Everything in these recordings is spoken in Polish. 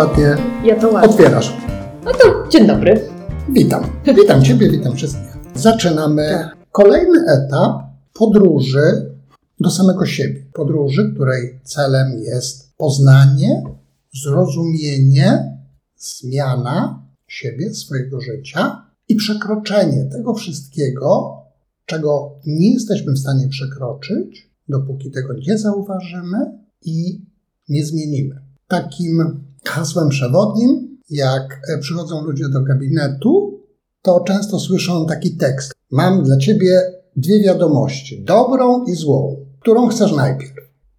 ładnie Ja to ładnie. otwierasz. No to dzień dobry. Witam. Witam Ciebie, witam wszystkich. Zaczynamy Tak. kolejny etap podróży do samego siebie. Podróży, której celem jest poznanie, zrozumienie, zmiana siebie, swojego życia i przekroczenie tego wszystkiego, czego nie jesteśmy w stanie przekroczyć, dopóki tego nie zauważymy i nie zmienimy. Takim hasłem przewodnim, jak e, przychodzą ludzie do gabinetu, to często słyszą taki tekst. Mam dla ciebie dwie wiadomości, dobrą i złą. Którą chcesz najpierw?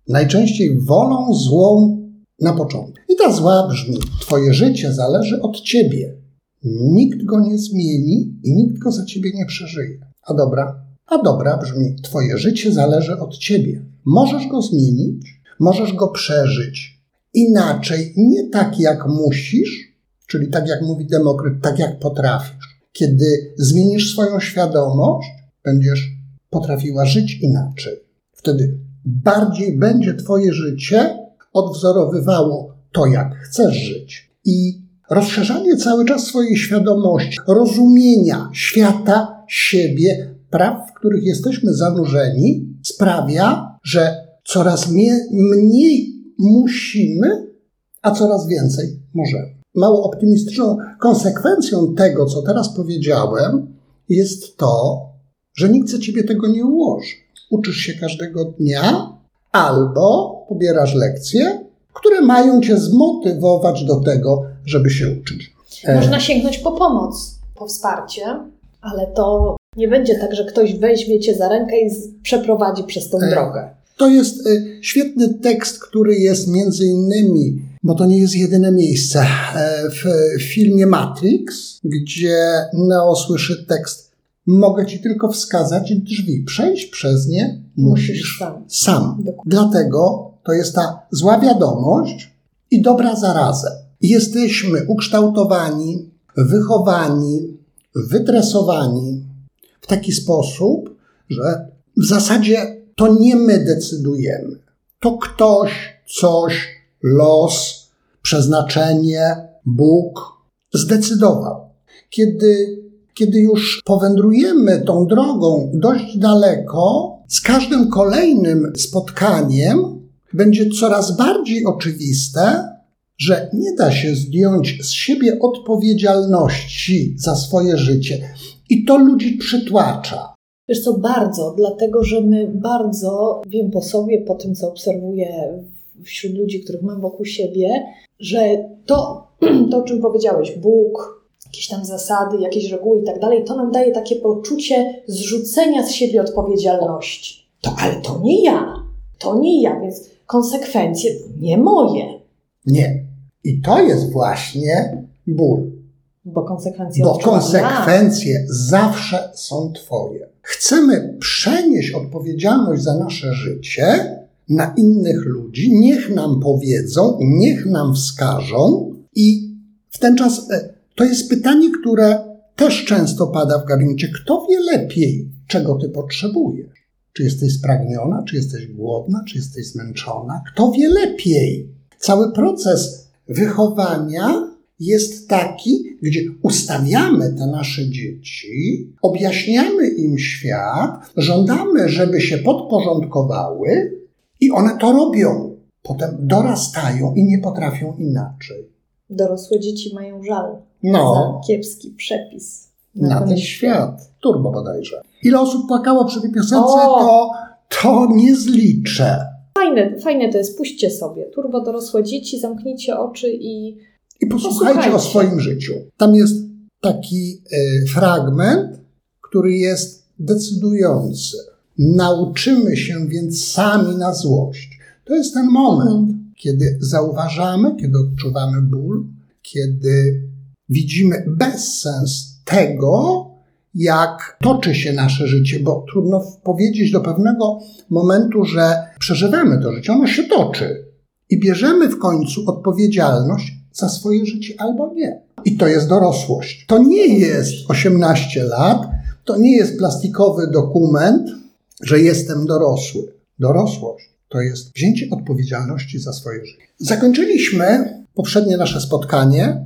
Najczęściej wolą złą na początek. I ta zła brzmi: Twoje życie zależy od ciebie. Nikt go nie zmieni i nikt go za ciebie nie przeżyje. A dobra? A dobra brzmi: Twoje życie zależy od ciebie. Możesz go zmienić, możesz go przeżyć inaczej, nie tak jak musisz, czyli tak jak mówi Demokryt, tak jak potrafisz. Kiedy zmienisz swoją świadomość, będziesz potrafiła żyć inaczej. Wtedy bardziej będzie Twoje życie odwzorowywało to, jak chcesz żyć. I rozszerzanie cały czas swojej świadomości, rozumienia świata, siebie, praw, w których jesteśmy zanurzeni, sprawia, że coraz mniej musimy, a coraz więcej możemy. Mało optymistyczną konsekwencją tego, co teraz powiedziałem, jest to, że nikt za ciebie tego nie ułoży. Uczysz się każdego dnia albo pobierasz lekcje, które mają cię zmotywować do tego, żeby się uczyć. E, Można sięgnąć po pomoc, po wsparcie, ale to nie będzie tak, że ktoś weźmie cię za rękę i przeprowadzi przez tą E, drogę. To jest y, świetny tekst, który jest między innymi, bo to nie jest jedyne miejsce, e, w filmie Matrix, gdzie Neo słyszy tekst Mogę ci tylko wskazać drzwi, przejść przez nie Musisz sam. sam. Dlatego to jest ta zła wiadomość i dobra zarazem. Jesteśmy ukształtowani, wychowani, wytresowani w taki sposób, że w zasadzie to nie my decydujemy. To ktoś, coś, los, przeznaczenie, Bóg zdecydował. Kiedy, kiedy już powędrujemy tą drogą dość daleko, z każdym kolejnym spotkaniem będzie coraz bardziej oczywiste, że nie da się zdjąć z siebie odpowiedzialności za swoje życie. I to ludzi przytłacza. Wiesz co, bardzo, dlatego że my bardzo, wiem po sobie, po tym co obserwuję wśród ludzi, których mam wokół siebie, że to, to o czym powiedziałeś, Bóg, jakieś tam zasady, jakieś reguły i tak dalej, to nam daje takie poczucie zrzucenia z siebie odpowiedzialności. To, ale to nie ja, to nie ja, więc konsekwencje nie moje, Nie. I to jest właśnie ból. Bo konsekwencje Bo konsekwencje zawsze są Twoje. Chcemy przenieść odpowiedzialność za nasze życie na innych ludzi, niech nam powiedzą, niech nam wskażą, i w ten czas e, to jest pytanie, które też często pada w gabinecie. Kto wie lepiej, czego Ty potrzebujesz? Czy jesteś spragniona, czy jesteś głodna, czy jesteś zmęczona? Kto wie lepiej? Cały proces wychowania jest taki, gdzie ustawiamy te nasze dzieci, objaśniamy im świat, żądamy, żeby się podporządkowały i one to robią. Potem dorastają i nie potrafią inaczej. Dorosłe dzieci mają żal No, za kiepski przepis na ten świat. Turbo bodajże. Ile osób płakało przy tej piosence, O! to, to nie zliczę. Fajne, fajne to jest, puśćcie sobie. Turbo dorosłe dzieci, zamknijcie oczy i I posłuchajcie o swoim życiu. Tam jest taki y, fragment, który jest decydujący. Nauczymy się więc sami na złość. To jest ten moment, Mhm. kiedy zauważamy, kiedy odczuwamy ból, kiedy widzimy bezsens tego, jak toczy się nasze życie, bo trudno powiedzieć do pewnego momentu, że przeżywamy to życie, ono się toczy i bierzemy w końcu odpowiedzialność za swoje życie albo nie. I to jest dorosłość. To nie jest 18 lat, to nie jest plastikowy dokument, że jestem dorosły. Dorosłość to jest wzięcie odpowiedzialności za swoje życie. Zakończyliśmy poprzednie nasze spotkanie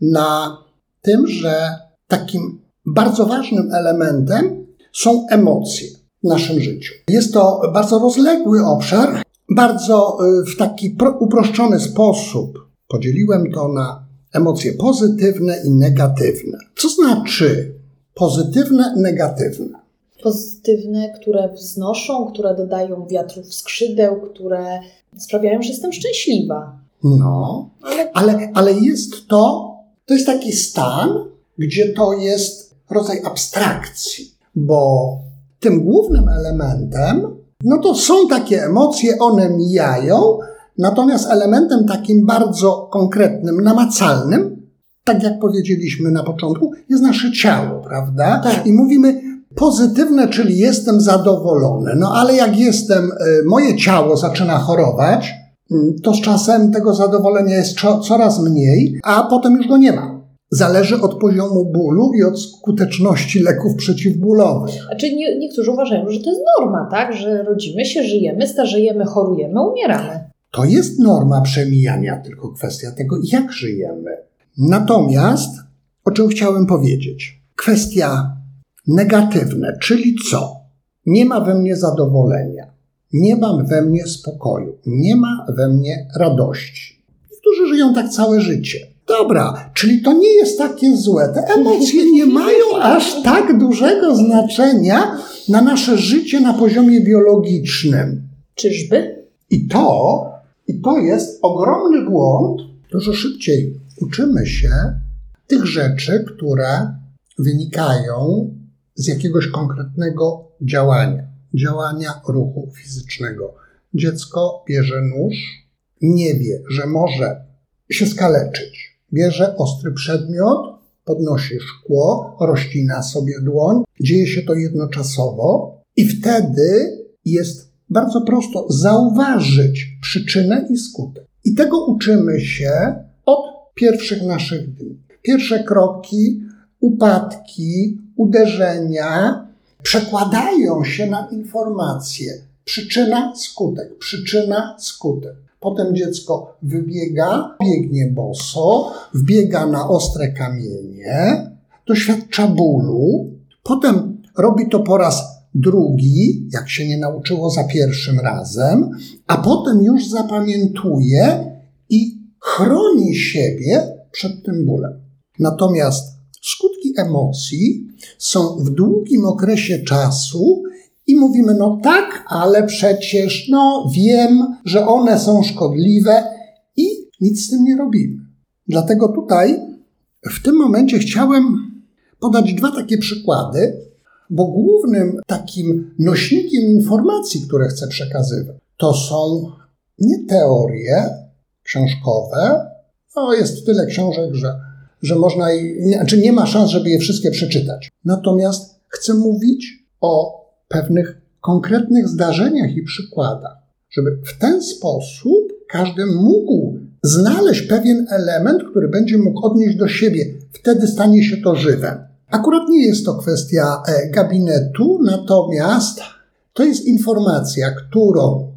na tym, że takim bardzo ważnym elementem są emocje w naszym życiu. Jest to bardzo rozległy obszar, bardzo y, w taki uproszczony sposób podzieliłem to na emocje pozytywne i negatywne. Co znaczy pozytywne, negatywne? Pozytywne, które wznoszą, które dodają wiatru w skrzydeł, które sprawiają, że jestem szczęśliwa. No, ale, ale jest to, to jest taki stan, gdzie to jest rodzaj abstrakcji, bo tym głównym elementem, no to są takie emocje, one mijają, natomiast elementem takim bardzo konkretnym, namacalnym, tak jak powiedzieliśmy na początku, jest nasze ciało, prawda? Tak. I mówimy pozytywne, czyli jestem zadowolony. No ale jak jestem, y, moje ciało zaczyna chorować, mm, to z czasem tego zadowolenia jest coraz mniej, a potem już go nie ma zależy od poziomu bólu i od skuteczności leków przeciwbólowych. Znaczy nie, niektórzy uważają, że to jest norma, tak? Że rodzimy się, żyjemy, starzejemy, chorujemy, umieramy. To jest norma przemijania, tylko kwestia tego, jak żyjemy. Natomiast, o czym chciałem powiedzieć, kwestia negatywne, czyli co? Nie ma we mnie zadowolenia, nie mam we mnie spokoju, nie ma we mnie radości. Niektórzy żyją tak całe życie. Dobra, czyli to nie jest takie złe. Te emocje nie mają aż tak dużego znaczenia na nasze życie na poziomie biologicznym. Czyżby? I to, i to jest ogromny błąd. Dużo szybciej uczymy się tych rzeczy, które wynikają z jakiegoś konkretnego działania, działania ruchu fizycznego. Dziecko bierze nóż, nie wie, że może się skaleczyć bierze ostry przedmiot, podnosi szkło, rozcina sobie dłoń, dzieje się to jednoczasowo i wtedy jest bardzo prosto zauważyć przyczynę i skutek. I tego uczymy się od pierwszych naszych dni. Pierwsze kroki, upadki, uderzenia przekładają się na informacje. Przyczyna, skutek, przyczyna, skutek. Potem dziecko wybiega, biegnie boso, wbiega na ostre kamienie, doświadcza bólu, potem robi to po raz drugi, jak się nie nauczyło za pierwszym razem, a potem już zapamiętuje i chroni siebie przed tym bólem. Natomiast skutki emocji są w długim okresie czasu i mówimy, no tak, ale przecież, no wiem, że one są szkodliwe i nic z tym nie robimy. Dlatego tutaj w tym momencie chciałem podać dwa takie przykłady, bo głównym takim nośnikiem informacji, które chcę przekazywać, to są nie teorie książkowe, no jest tyle książek, że, że można, i, znaczy nie ma szans, żeby je wszystkie przeczytać. Natomiast chcę mówić o pewnych konkretnych zdarzeniach i przykładach, żeby w ten sposób każdy mógł znaleźć pewien element, który będzie mógł odnieść do siebie. Wtedy stanie się to żywe. Akurat nie jest to kwestia e, gabinetu, natomiast to jest informacja, którą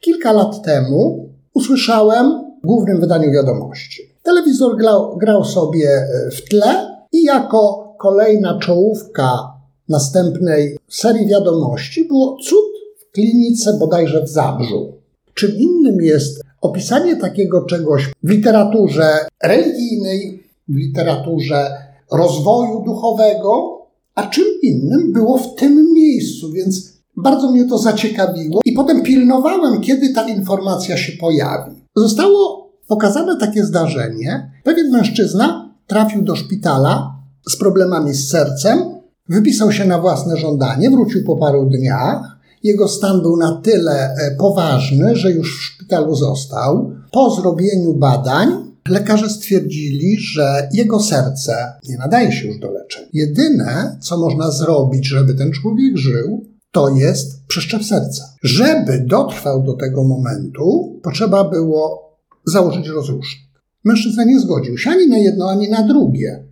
kilka lat temu usłyszałem w głównym wydaniu wiadomości. Telewizor grał, grał sobie e, w tle i jako kolejna czołówka następnej serii wiadomości było cud w klinice bodajże w Zabrzu. Czym innym jest opisanie takiego czegoś w literaturze religijnej, w literaturze rozwoju duchowego, a czym innym było w tym miejscu, więc bardzo mnie to zaciekawiło i potem pilnowałem, kiedy ta informacja się pojawi. Zostało pokazane takie zdarzenie. Pewien mężczyzna trafił do szpitala z problemami z sercem, Wypisał się na własne żądanie, wrócił po paru dniach. Jego stan był na tyle e, poważny, że już w szpitalu został. Po zrobieniu badań lekarze stwierdzili, że jego serce nie nadaje się już do leczenia. Jedyne, co można zrobić, żeby ten człowiek żył, to jest przeszczep serca. Żeby dotrwał do tego momentu, potrzeba było założyć rozrusznik. Mężczyzna nie zgodził się ani na jedno, ani na drugie.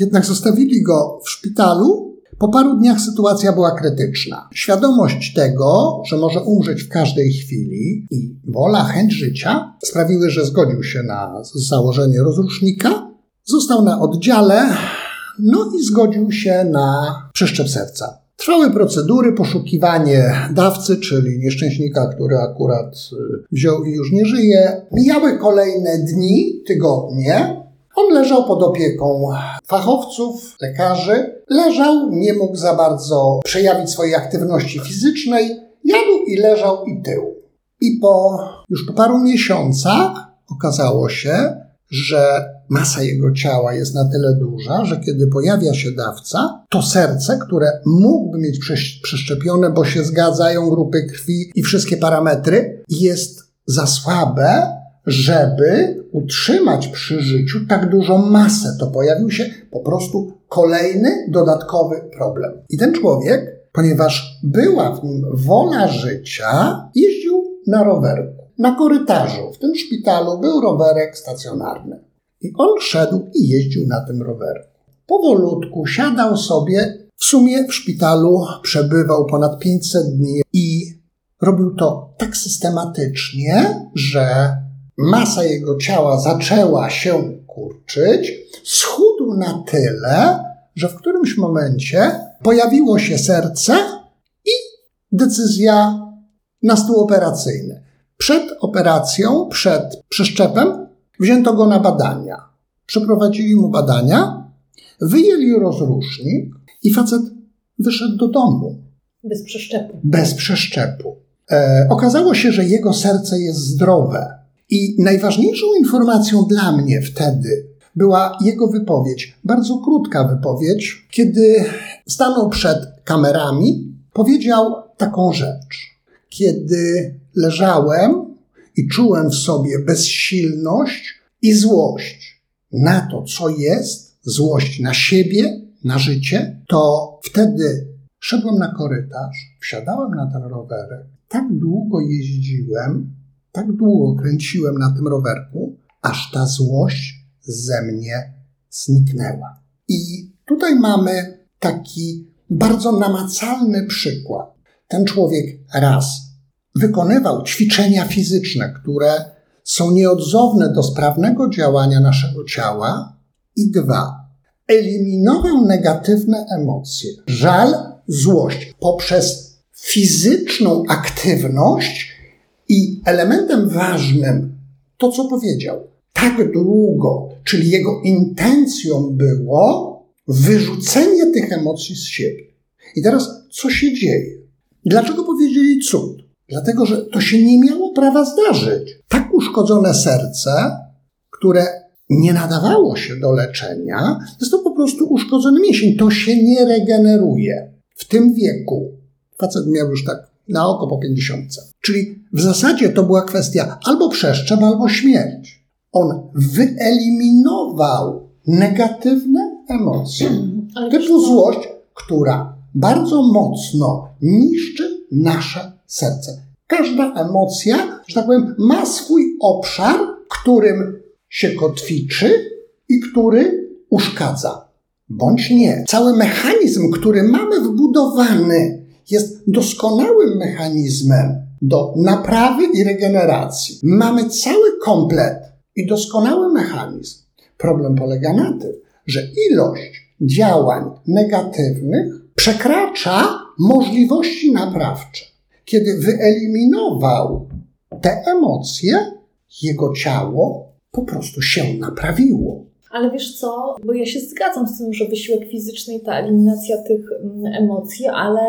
Jednak zostawili go w szpitalu Po paru dniach sytuacja była krytyczna. Świadomość tego, że może umrzeć w każdej chwili i wola, chęć życia sprawiły, że zgodził się na założenie rozrusznika. Został na oddziale, no i zgodził się na przeszczep serca. Trwały procedury, poszukiwanie dawcy, czyli nieszczęśnika, który akurat y, wziął i już nie żyje. Mijały kolejne dni, tygodnie. On leżał pod opieką fachowców, lekarzy. Leżał, nie mógł za bardzo przejawić swojej aktywności fizycznej. Jadł i leżał i tył. I po już po paru miesiącach okazało się, że masa jego ciała jest na tyle duża, że kiedy pojawia się dawca, to serce, które mógłby mieć przeszczepione, bo się zgadzają grupy krwi i wszystkie parametry, jest za słabe, żeby utrzymać przy życiu tak dużą masę. To pojawił się po prostu kolejny dodatkowy problem. I ten człowiek, ponieważ była w nim wola życia, jeździł na rowerku. Na korytarzu w tym szpitalu był rowerek stacjonarny. I on szedł i jeździł na tym rowerku. Powolutku siadał sobie. W sumie w szpitalu przebywał ponad 500 dni i robił to tak systematycznie, że masa jego ciała zaczęła się kurczyć, schudł na tyle, że w którymś momencie pojawiło się serce i decyzja na stół operacyjny. Przed operacją, przed przeszczepem, wzięto go na badania. Przeprowadzili mu badania, wyjęli rozrusznik i facet wyszedł do domu. Bez przeszczepu. Bez przeszczepu. E, okazało się, że jego serce jest zdrowe. I najważniejszą informacją dla mnie wtedy była jego wypowiedź, bardzo krótka wypowiedź, kiedy stanął przed kamerami, powiedział taką rzecz. Kiedy leżałem i czułem w sobie bezsilność i złość na to, co jest, złość na siebie, na życie, to wtedy szedłem na korytarz, wsiadałem na ten rowerek, tak długo jeździłem, tak długo kręciłem na tym rowerku, aż ta złość ze mnie zniknęła. I tutaj mamy taki bardzo namacalny przykład. Ten człowiek raz wykonywał ćwiczenia fizyczne, które są nieodzowne do sprawnego działania naszego ciała, i dwa, eliminował negatywne emocje, żal, złość poprzez fizyczną aktywność i elementem ważnym to, co powiedział. Tak długo, czyli jego intencją było wyrzucenie tych emocji z siebie. I teraz co się dzieje? Dlaczego powiedzieli cud? Dlatego, że to się nie miało prawa zdarzyć. Tak uszkodzone serce, które nie nadawało się do leczenia, jest to po prostu uszkodzony mięsień. To się nie regeneruje. W tym wieku facet miał już tak na oko po pięćdziesiątce. Czyli w zasadzie to była kwestia albo przeszczep, albo śmierć. On wyeliminował negatywne emocje, typu złość, która bardzo mocno niszczy nasze serce. Każda emocja, że tak powiem, ma swój obszar, którym się kotwiczy i który uszkadza. Bądź nie. Cały mechanizm, który mamy wbudowany, jest doskonałym mechanizmem do naprawy i regeneracji. Mamy cały komplet i doskonały mechanizm. Problem polega na tym, że ilość działań negatywnych przekracza możliwości naprawcze. Kiedy wyeliminował te emocje, jego ciało po prostu się naprawiło. Ale wiesz co, bo ja się zgadzam z tym, że wysiłek fizyczny i ta eliminacja tych mm, emocji, ale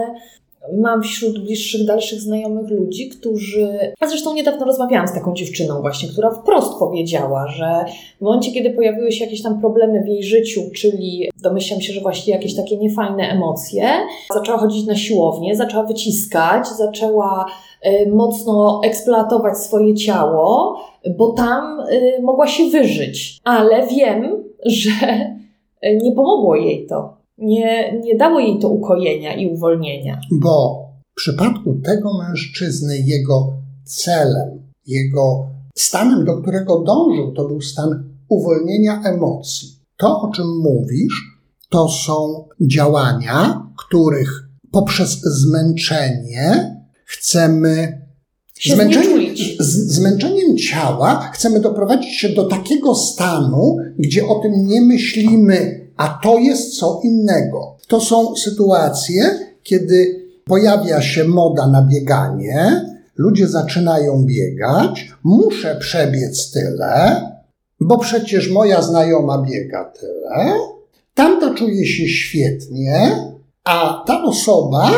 mam wśród bliższych, dalszych znajomych ludzi, którzy. A zresztą niedawno rozmawiałam z taką dziewczyną, właśnie, która wprost powiedziała, że w momencie, kiedy pojawiły się jakieś tam problemy w jej życiu, czyli domyślam się, że właśnie jakieś takie niefajne emocje, zaczęła chodzić na siłownię, zaczęła wyciskać, zaczęła y, mocno eksploatować swoje ciało, bo tam y, mogła się wyżyć. Ale wiem, że nie pomogło jej to nie, nie dało jej to ukojenia i uwolnienia. Bo w przypadku tego mężczyzny jego celem, jego stanem, do którego dążył, to był stan uwolnienia emocji. To, o czym mówisz, to są działania, których poprzez zmęczenie chcemy Się Zmęczenie, znieczulić. z, zmęczeniem ciała chcemy doprowadzić się do takiego stanu, gdzie o tym nie myślimy, a to jest co innego. To są sytuacje, kiedy pojawia się moda na bieganie, ludzie zaczynają biegać, muszę przebiec tyle, bo przecież moja znajoma biega tyle, tamta czuje się świetnie, a ta osoba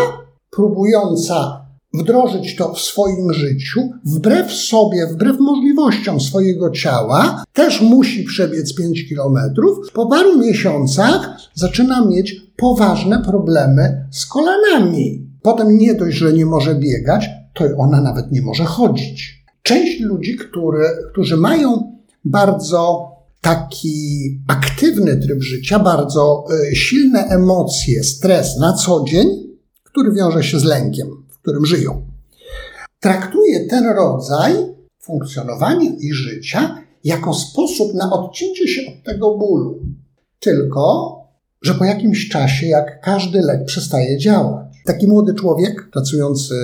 próbująca wdrożyć to w swoim życiu, wbrew sobie, wbrew możliwościom swojego ciała, też musi przebiec 5 kilometrów. Po paru miesiącach zaczyna mieć poważne problemy z kolanami. Potem nie dość, że nie może biegać, to ona nawet nie może chodzić. Część ludzi, które, którzy mają bardzo taki aktywny tryb życia, bardzo y, silne emocje, stres na co dzień, który wiąże się z lękiem, w którym żyją. Traktuje ten rodzaj funkcjonowania i życia jako sposób na odcięcie się od tego bólu. Tylko, że po jakimś czasie, jak każdy lek, przestaje działać. Taki młody człowiek, pracujący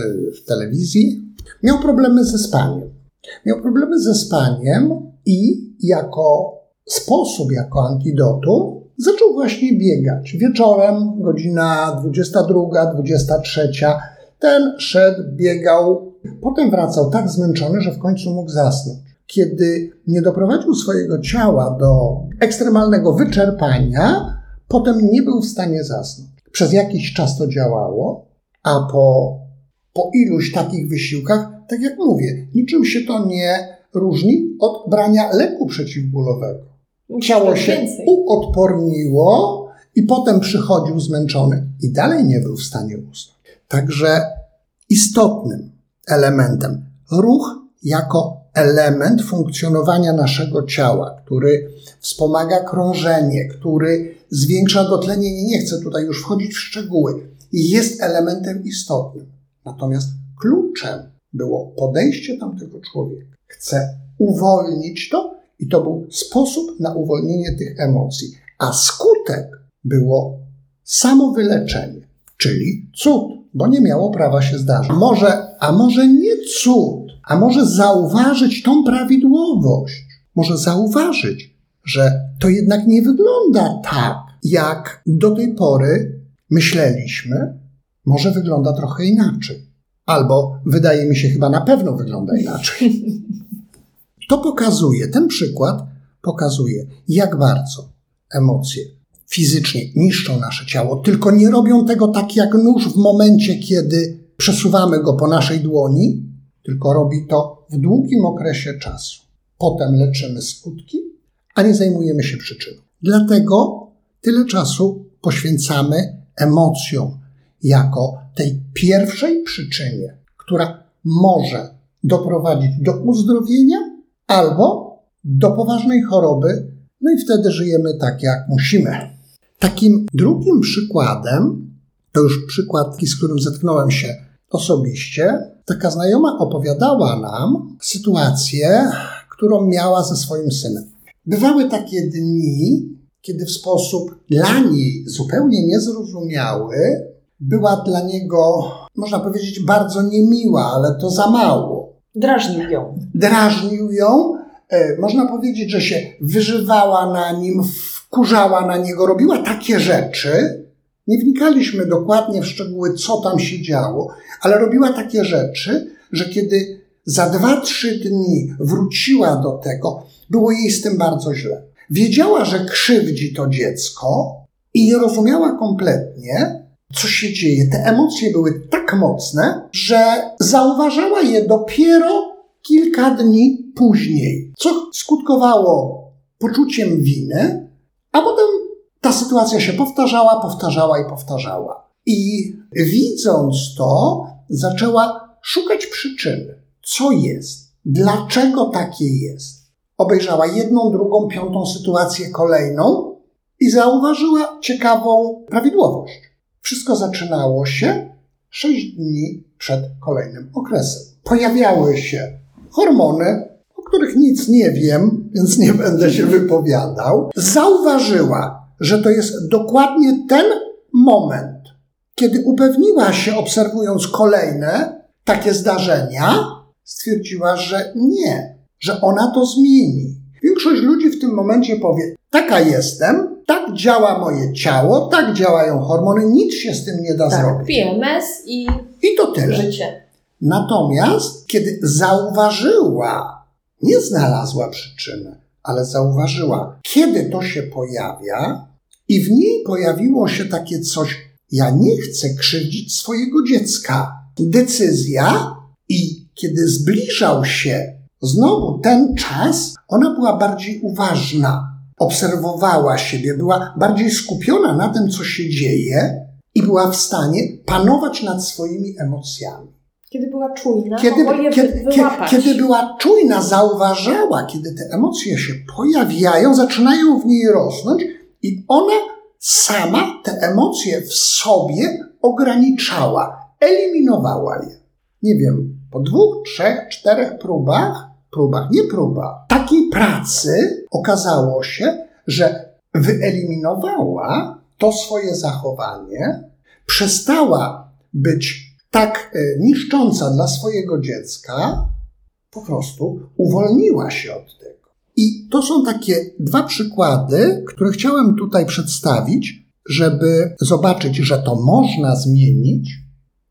w telewizji, miał problemy ze spaniem. Miał problemy ze spaniem i jako sposób, jako antidotum, zaczął właśnie biegać. Wieczorem, godzina 22, 23, ten szedł, biegał, potem wracał tak zmęczony, że w końcu mógł zasnąć. Kiedy nie doprowadził swojego ciała do ekstremalnego wyczerpania, potem nie był w stanie zasnąć. Przez jakiś czas to działało, a po, po iluś takich wysiłkach, tak jak mówię, niczym się to nie różni od brania leku przeciwbólowego. Ciało się uodporniło i potem przychodził zmęczony i dalej nie był w stanie usnąć. Także istotnym elementem ruch jako element funkcjonowania naszego ciała, który wspomaga krążenie, który zwiększa dotlenienie. Nie chcę tutaj już wchodzić w szczegóły. Jest elementem istotnym. Natomiast kluczem było podejście tamtego człowieka. Chce uwolnić to i to był sposób na uwolnienie tych emocji. A skutek było samowyleczenie, czyli cud, bo nie miało prawa się zdarzyć. Może, a może nie cud, a może zauważyć tą prawidłowość. Może zauważyć, że to jednak nie wygląda tak, jak do tej pory myśleliśmy. Może wygląda trochę inaczej. Albo wydaje mi się, chyba na pewno wygląda inaczej. To pokazuje, ten przykład pokazuje, jak bardzo emocje fizycznie niszczą nasze ciało, tylko nie robią tego tak jak nóż w momencie, kiedy przesuwamy go po naszej dłoni, tylko robi to w długim okresie czasu. Potem leczymy skutki, a nie zajmujemy się przyczyną. Dlatego tyle czasu poświęcamy emocjom jako tej pierwszej przyczynie, która może doprowadzić do uzdrowienia albo do poważnej choroby, no i wtedy żyjemy tak, jak musimy. Takim drugim przykładem, to już przykład, z którym zetknąłem się osobiście, taka znajoma opowiadała nam sytuację, którą miała ze swoim synem. Bywały takie dni, kiedy w sposób dla niej zupełnie niezrozumiały była dla niego, można powiedzieć, bardzo niemiła, ale to za mało. Drażnił ją. Drażnił ją, e, można powiedzieć, że się wyżywała na nim, wkurzała na niego, robiła takie rzeczy. Nie wnikaliśmy dokładnie w szczegóły, co tam się działo, ale robiła takie rzeczy, że kiedy za dwa, trzy dni wróciła do tego, było jej z tym bardzo źle. Wiedziała, że krzywdzi to dziecko i nie rozumiała kompletnie, co się dzieje. Te emocje były tak mocne, że zauważała je dopiero kilka dni później, co skutkowało poczuciem winy, a potem ta sytuacja się powtarzała, powtarzała i powtarzała. I widząc to, zaczęła szukać przyczyny. Co jest? Dlaczego takie jest? Obejrzała jedną, drugą, piątą sytuację, kolejną i zauważyła ciekawą prawidłowość. Wszystko zaczynało się sześć dni przed kolejnym okresem. Pojawiały się hormony, o których nic nie wiem, więc nie będę się wypowiadał. Zauważyła, że to jest dokładnie ten moment, kiedy upewniła się, obserwując kolejne takie zdarzenia, stwierdziła, że nie, że ona to zmieni. Większość ludzi w tym momencie powie: Taka jestem, tak działa moje ciało, tak działają hormony, nic się z tym nie da tak, zrobić. PMS i, I to tyle. życie. Natomiast, kiedy zauważyła, nie znalazła przyczyny, ale zauważyła, kiedy to się pojawia, i w niej pojawiło się takie coś: Ja nie chcę krzywdzić swojego dziecka. Decyzja, i kiedy zbliżał się znowu ten czas, ona była bardziej uważna, obserwowała siebie, była bardziej skupiona na tym, co się dzieje, i była w stanie panować nad swoimi emocjami. Kiedy była czujna, Kiedy, kiedy, kiedy, kiedy była czujna, zauważała, kiedy te emocje się pojawiają, zaczynają w niej rosnąć, i ona sama te emocje w sobie ograniczała, eliminowała je. Nie wiem, po dwóch, trzech, czterech próbach, próbach, nie próbach, takiej pracy okazało się, że wyeliminowała to swoje zachowanie, przestała być tak e, niszcząca dla swojego dziecka, po prostu uwolniła się od tego. I to są takie dwa przykłady, które chciałem tutaj przedstawić, żeby zobaczyć, że to można zmienić.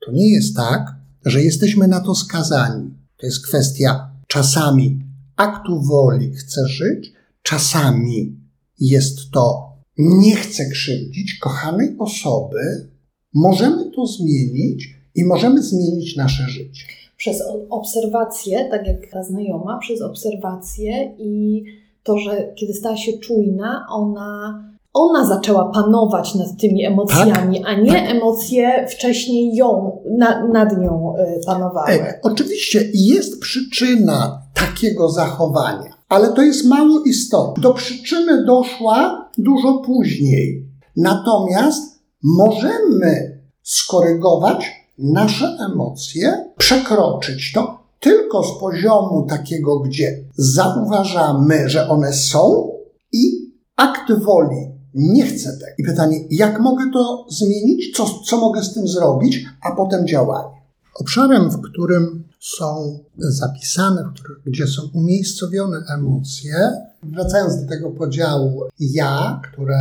To nie jest tak, że jesteśmy na to skazani. To jest kwestia czasami aktu woli chcę żyć, czasami jest to nie chcę krzywdzić kochanej osoby. Możemy to zmienić i możemy zmienić nasze życie. Przez obserwację, tak jak ta znajoma, przez obserwację i to, że kiedy stała się czujna, ona, ona zaczęła panować nad tymi emocjami, a nie emocje wcześniej ją, na, nad nią y, panowały. E, oczywiście jest przyczyna takiego zachowania, ale to jest mało istotne. Do przyczyny doszła dużo później. Natomiast możemy skorygować nasze emocje, przekroczyć to tylko z poziomu takiego, gdzie zauważamy, że one są i akt woli nie chcę tego. I pytanie, jak mogę to zmienić, co, co mogę z tym zrobić, a potem działanie. Obszarem, w którym są zapisane, gdzie są umiejscowione emocje, wracając do tego podziału ja, które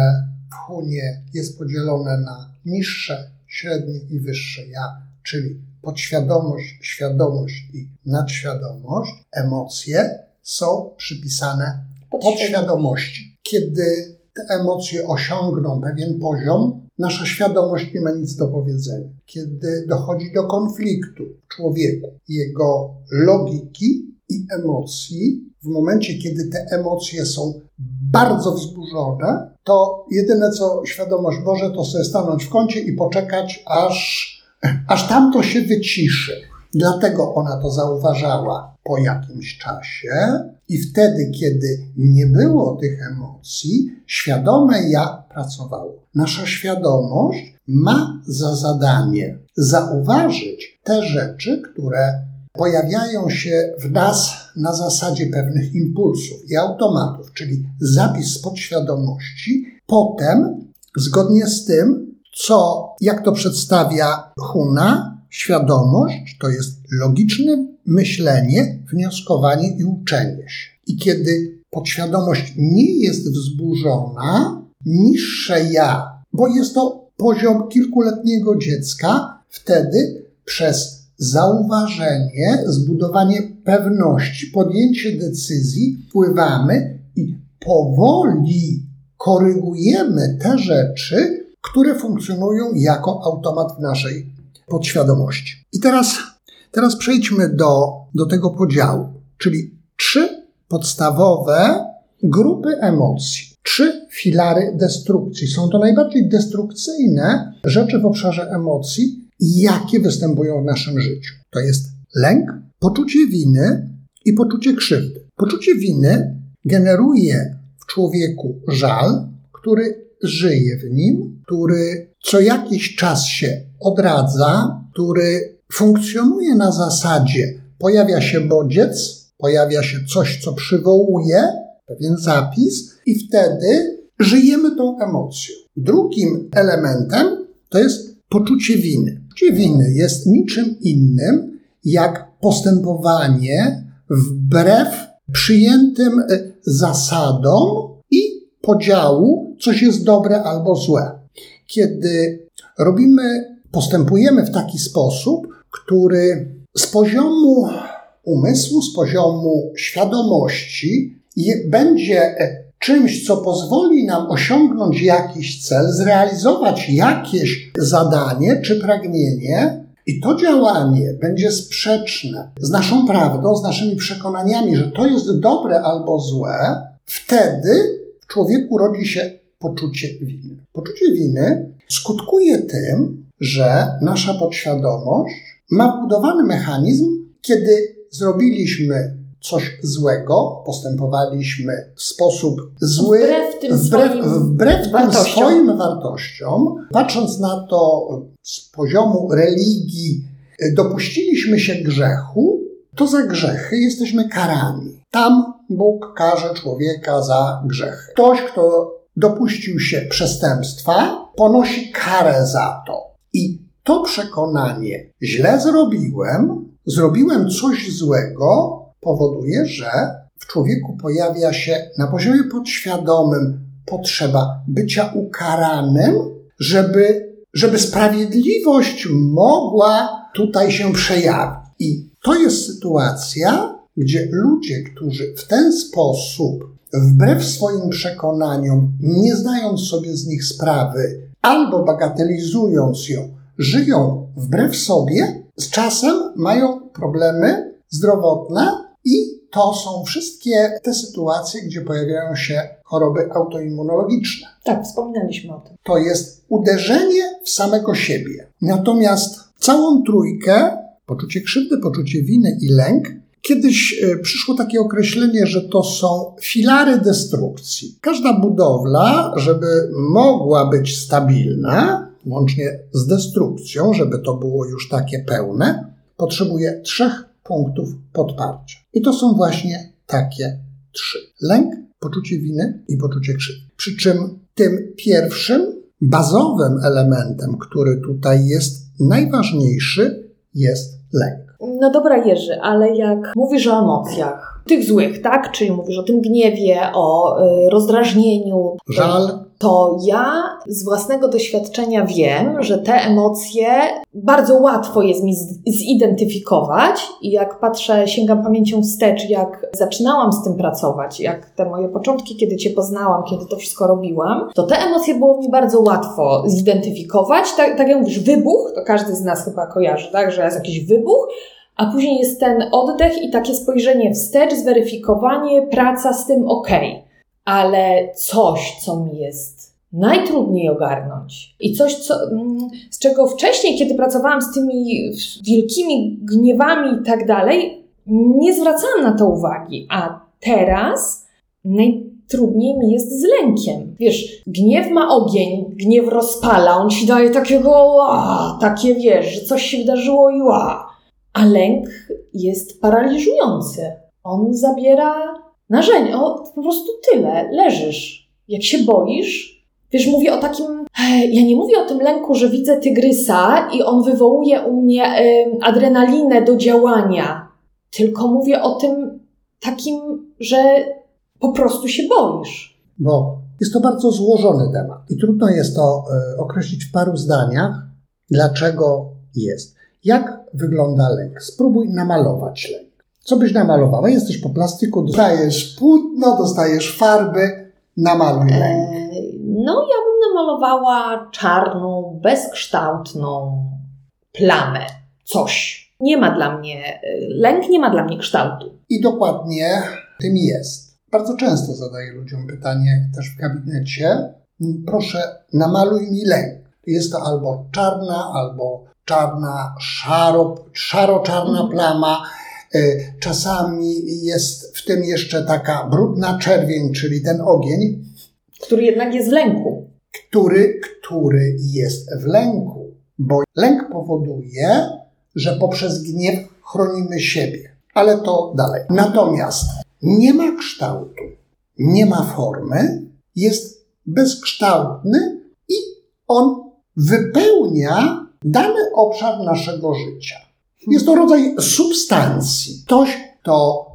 w Hunie jest podzielone na niższe, średnie i wyższe ja, czyli podświadomość, świadomość i nadświadomość, emocje są przypisane podświadomości. Kiedy te emocje osiągną pewien poziom, nasza świadomość nie ma nic do powiedzenia. Kiedy dochodzi do konfliktu w człowieku, jego logiki i emocji, w momencie, kiedy te emocje są bardzo wzburzone, to jedyne co świadomość może, to sobie stanąć w kącie i poczekać, aż, aż tamto się wyciszy. Dlatego ona to zauważała po jakimś czasie, i wtedy, kiedy nie było tych emocji, świadome ja pracowało. Nasza świadomość ma za zadanie zauważyć te rzeczy, które pojawiają się w nas na zasadzie pewnych impulsów i automatów, czyli zapis z podświadomości. Potem, zgodnie z tym, co, jak to przedstawia Huna, świadomość to jest logiczne myślenie, wnioskowanie i uczenie się. I kiedy podświadomość nie jest wzburzona, niższe ja, bo jest to poziom kilkuletniego dziecka, wtedy przez zauważenie, zbudowanie pewności, podjęcie decyzji wpływamy i powoli korygujemy te rzeczy, które funkcjonują jako automat w naszej podświadomości. I teraz, teraz przejdźmy do, do tego podziału, czyli trzy podstawowe grupy emocji, trzy filary destrukcji. Są to najbardziej destrukcyjne rzeczy w obszarze emocji, jakie występują w naszym życiu. To jest lęk, poczucie winy i poczucie krzywdy. Poczucie winy generuje w człowieku żal, który żyje w nim, który co jakiś czas się odradza, który funkcjonuje na zasadzie pojawia się bodziec, pojawia się coś, co przywołuje pewien zapis, i wtedy żyjemy tą emocją. Drugim elementem to jest poczucie winy. Poczucie winy jest niczym innym jak postępowanie wbrew przyjętym e, zasadom i podziału, coś jest dobre albo złe. Kiedy robimy, postępujemy w taki sposób, który z poziomu umysłu, z poziomu świadomości będzie e, czymś, co pozwoli nam osiągnąć jakiś cel, zrealizować jakieś zadanie czy pragnienie, i to działanie będzie sprzeczne z naszą prawdą, z naszymi przekonaniami, że to jest dobre albo złe, wtedy w człowieku rodzi się poczucie winy. Poczucie winy skutkuje tym, że nasza podświadomość ma wbudowany mechanizm, kiedy zrobiliśmy coś złego, postępowaliśmy w sposób zły, wbrew tym wbrew, swoim, wbrew tym wartościom. swoim wartościom, patrząc na to z poziomu religii, dopuściliśmy się grzechu, to za grzechy jesteśmy karani. Tam Bóg karze człowieka za grzechy. Ktoś, kto dopuścił się przestępstwa, ponosi karę za to. I to przekonanie, źle zrobiłem, zrobiłem coś złego, powoduje, że w człowieku pojawia się na poziomie podświadomym potrzeba bycia ukaranym, żeby, żeby sprawiedliwość mogła tutaj się przejawić. I to jest sytuacja, gdzie ludzie, którzy w ten sposób, wbrew swoim przekonaniom, nie zdając sobie z nich sprawy, albo bagatelizując ją, żyją wbrew sobie, z czasem mają problemy zdrowotne i to są wszystkie te sytuacje, gdzie pojawiają się choroby autoimmunologiczne. Tak, wspominaliśmy o tym. To jest uderzenie w samego siebie. Natomiast całą trójkę, poczucie krzywdy, poczucie winy i lęk, kiedyś e, przyszło takie określenie, że to są filary destrukcji. Każda budowla, żeby mogła być stabilna, łącznie z destrukcją, żeby to było już takie pełne, potrzebuje trzech punktów podparcia. I to są właśnie takie trzy: lęk, poczucie winy i poczucie krzywdy. Przy czym tym pierwszym, bazowym elementem, który tutaj jest najważniejszy, jest lęk. No dobra, Jerzy, ale jak mówisz o emocjach, tych złych, tak? Czyli mówisz o tym gniewie, o y, rozdrażnieniu. Żal, To ja z własnego doświadczenia wiem, że te emocje bardzo łatwo jest mi zidentyfikować i jak patrzę, sięgam pamięcią wstecz, jak zaczynałam z tym pracować, jak te moje początki, kiedy Cię poznałam, kiedy to wszystko robiłam, to te emocje było mi bardzo łatwo zidentyfikować. Tak, tak jak mówisz, wybuch, to każdy z nas chyba kojarzy, tak, że jest jakiś wybuch, a później jest ten oddech i takie spojrzenie wstecz, zweryfikowanie, praca z tym ok. Ale coś, co mi jest najtrudniej ogarnąć i coś, co, mm, z czego wcześniej, kiedy pracowałam z tymi wielkimi gniewami i tak dalej, nie zwracałam na to uwagi, a teraz najtrudniej mi jest z lękiem. Wiesz, gniew ma ogień, gniew rozpala, on ci daje takiego, ła, takie wiesz, że coś się wydarzyło i ła. A lęk jest paraliżujący. On zabiera narzędzia. O, po prostu tyle. Leżysz. Jak się boisz, wiesz, mówię o takim. Ja nie mówię o tym lęku, że widzę tygrysa i on wywołuje u mnie adrenalinę do działania. Tylko mówię o tym takim, że po prostu się boisz. bo jest to bardzo złożony temat i trudno jest to e, określić w paru zdaniach, dlaczego jest. Jak wygląda lęk? Spróbuj namalować lęk. Co byś namalowała? Jesteś po plastyku, dostajesz płótno, dostajesz farby, namaluj lęk. E, No, ja bym namalowała czarną, bezkształtną plamę. Coś. Nie ma dla mnie, e, lęk nie ma dla mnie kształtu. I dokładnie tym jest. Bardzo często zadaję ludziom pytanie też w gabinecie. Proszę, namaluj mi lęk. Jest to albo czarna, albo czarna, szaro, szaro-czarna Mhm. plama. Y, Czasami jest w tym jeszcze taka brudna czerwień, czyli ten ogień, Który jednak jest w lęku. który, który jest w lęku. Bo lęk powoduje, że poprzez gniew chronimy siebie. Ale to dalej. Natomiast nie ma kształtu, nie ma formy, jest bezkształtny i on wypełnia dany obszar naszego życia. Jest to rodzaj substancji. Ktoś, kto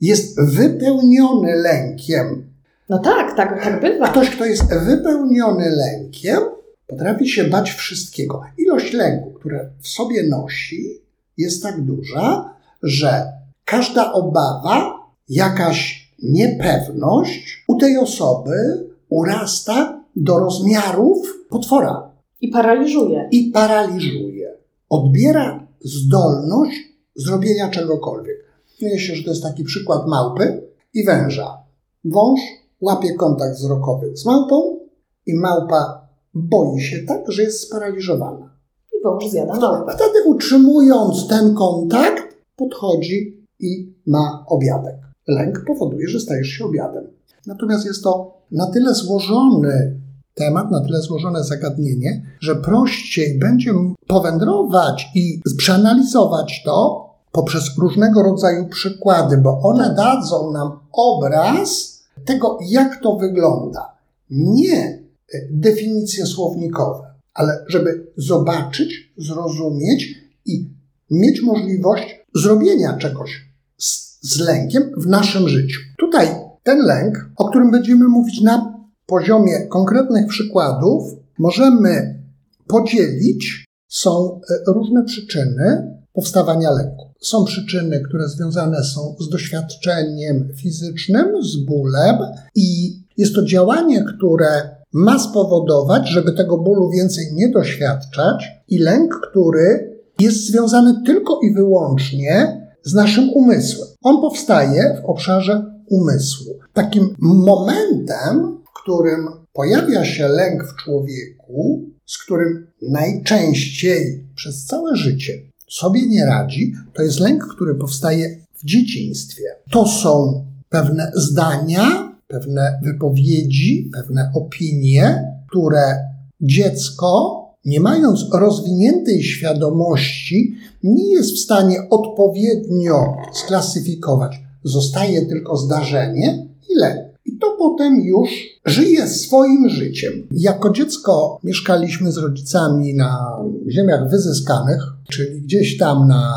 jest wypełniony lękiem, No tak, tak, tak bywa. ktoś, kto jest wypełniony lękiem, potrafi się bać wszystkiego. Ilość lęku, które w sobie nosi, jest tak duża, że każda obawa, jakaś niepewność u tej osoby urasta do rozmiarów potwora I paraliżuje. i paraliżuje. Odbiera zdolność zrobienia czegokolwiek. Myślę, się, że to jest taki przykład małpy i węża. Wąż łapie kontakt wzrokowy z małpą i małpa boi się tak, że jest sparaliżowana. I wąż zjada małpę. Wtedy utrzymując ten kontakt, podchodzi i ma obiadek. Lęk powoduje, że stajesz się obiadem. Natomiast jest to na tyle złożony temat, na tyle złożone zagadnienie, że prościej będzie powędrować i przeanalizować to poprzez różnego rodzaju przykłady, bo one dadzą nam obraz tego, jak to wygląda. Nie e, definicje słownikowe, ale żeby zobaczyć, zrozumieć i mieć możliwość zrobienia czegoś z, z lękiem w naszym życiu. Tutaj ten lęk, o którym będziemy mówić na poziomie konkretnych przykładów, możemy podzielić. Są e, różne przyczyny powstawania lęku. Są przyczyny, które związane są z doświadczeniem fizycznym, z bólem, i jest to działanie, które ma spowodować, żeby tego bólu więcej nie doświadczać, i lęk, który jest związany tylko i wyłącznie z naszym umysłem. On powstaje w obszarze umysłu. Takim momentem, którym pojawia się lęk w człowieku, z którym najczęściej przez całe życie sobie nie radzi, to jest lęk, który powstaje w dzieciństwie. To są pewne zdania, pewne wypowiedzi, pewne opinie, które dziecko, nie mając rozwiniętej świadomości, nie jest w stanie odpowiednio sklasyfikować. Zostaje tylko zdarzenie i lęk. To potem już żyje swoim życiem. Jako dziecko mieszkaliśmy z rodzicami na ziemiach wyzyskanych, czyli gdzieś tam na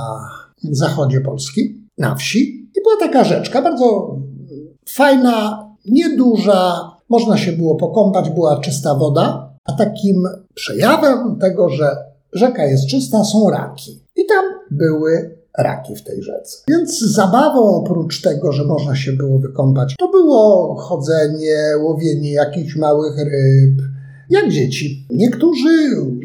zachodzie Polski, na wsi. I była taka rzeczka, bardzo fajna, nieduża, można się było pokąpać, była czysta woda. A takim przejawem tego, że rzeka jest czysta, są raki. I tam były raki w tej rzece. Więc zabawą oprócz tego, że można się było wykąpać, to było chodzenie, łowienie jakichś małych ryb, jak dzieci. Niektórzy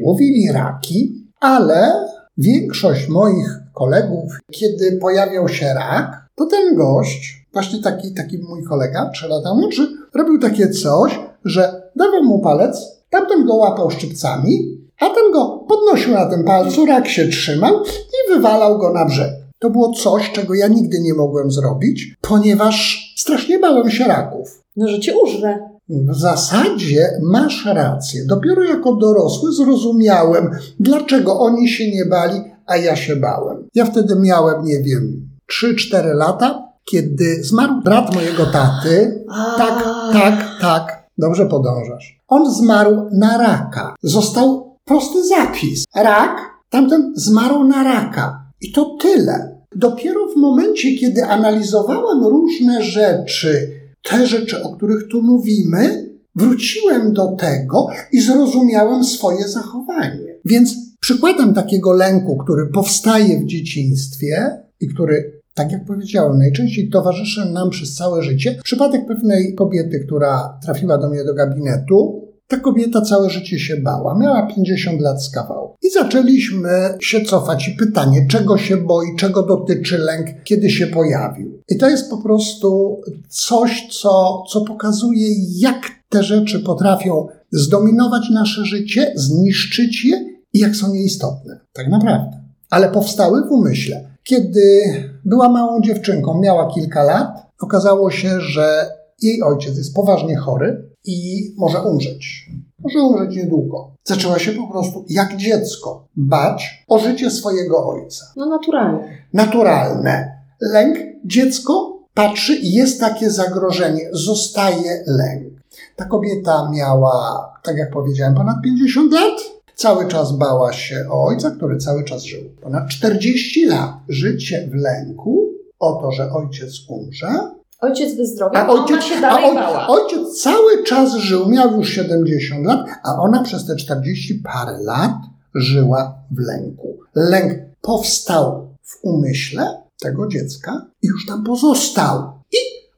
łowili raki, ale większość moich kolegów, kiedy pojawiał się rak, to ten gość, właśnie taki, taki mój kolega, trzy lata młodszy, robił takie coś, że dawał mu palec, tamten go łapał szczypcami, a ten go podnosił na tym palcu, rak się trzymał i wywalał go na brzeg. To było coś, czego ja nigdy nie mogłem zrobić, ponieważ strasznie bałem się raków. No, że cię użre. W zasadzie masz rację. Dopiero jako dorosły zrozumiałem, dlaczego oni się nie bali, a ja się bałem. Ja wtedy miałem, nie wiem, 3-4 lata, kiedy zmarł brat mojego taty. Tak, tak, tak. Dobrze podążasz. On zmarł na raka. Został prosty zapis. Rak, tamten zmarł na raka. I to tyle. Dopiero w momencie, kiedy analizowałem różne rzeczy, te rzeczy, o których tu mówimy, wróciłem do tego i zrozumiałem swoje zachowanie. Więc przykładem takiego lęku, który powstaje w dzieciństwie i który, tak jak powiedziałem, najczęściej towarzyszy nam przez całe życie, przypadek pewnej kobiety, która trafiła do mnie do gabinetu, ta kobieta całe życie się bała, miała 50 lat z kawału. I zaczęliśmy się cofać i pytanie, czego się boi, czego dotyczy lęk, kiedy się pojawił. I to jest po prostu coś, co, co pokazuje, jak te rzeczy potrafią zdominować nasze życie, zniszczyć je i jak są nieistotne. Tak naprawdę. Ale powstały w umyśle. Kiedy była małą dziewczynką, miała kilka lat, okazało się, że jej ojciec jest poważnie chory i może umrzeć. Może umrzeć niedługo. Zaczęła się po prostu, jak dziecko, bać o życie swojego ojca. No naturalnie. Naturalne. Lęk, dziecko patrzy i jest takie zagrożenie, zostaje lęk. Ta kobieta miała, tak jak powiedziałem, ponad 50 lat. Cały czas bała się o ojca, który cały czas żył. Ponad 40 lat życie w lęku o to, że ojciec umrze. Ojciec wyzdrowiał, a ojciec, ona się dalej oj, bała. Ojciec cały czas żył, miał już 70 lat, a ona przez te 40 parę lat żyła w lęku. Lęk powstał w umyśle tego dziecka i już tam pozostał. I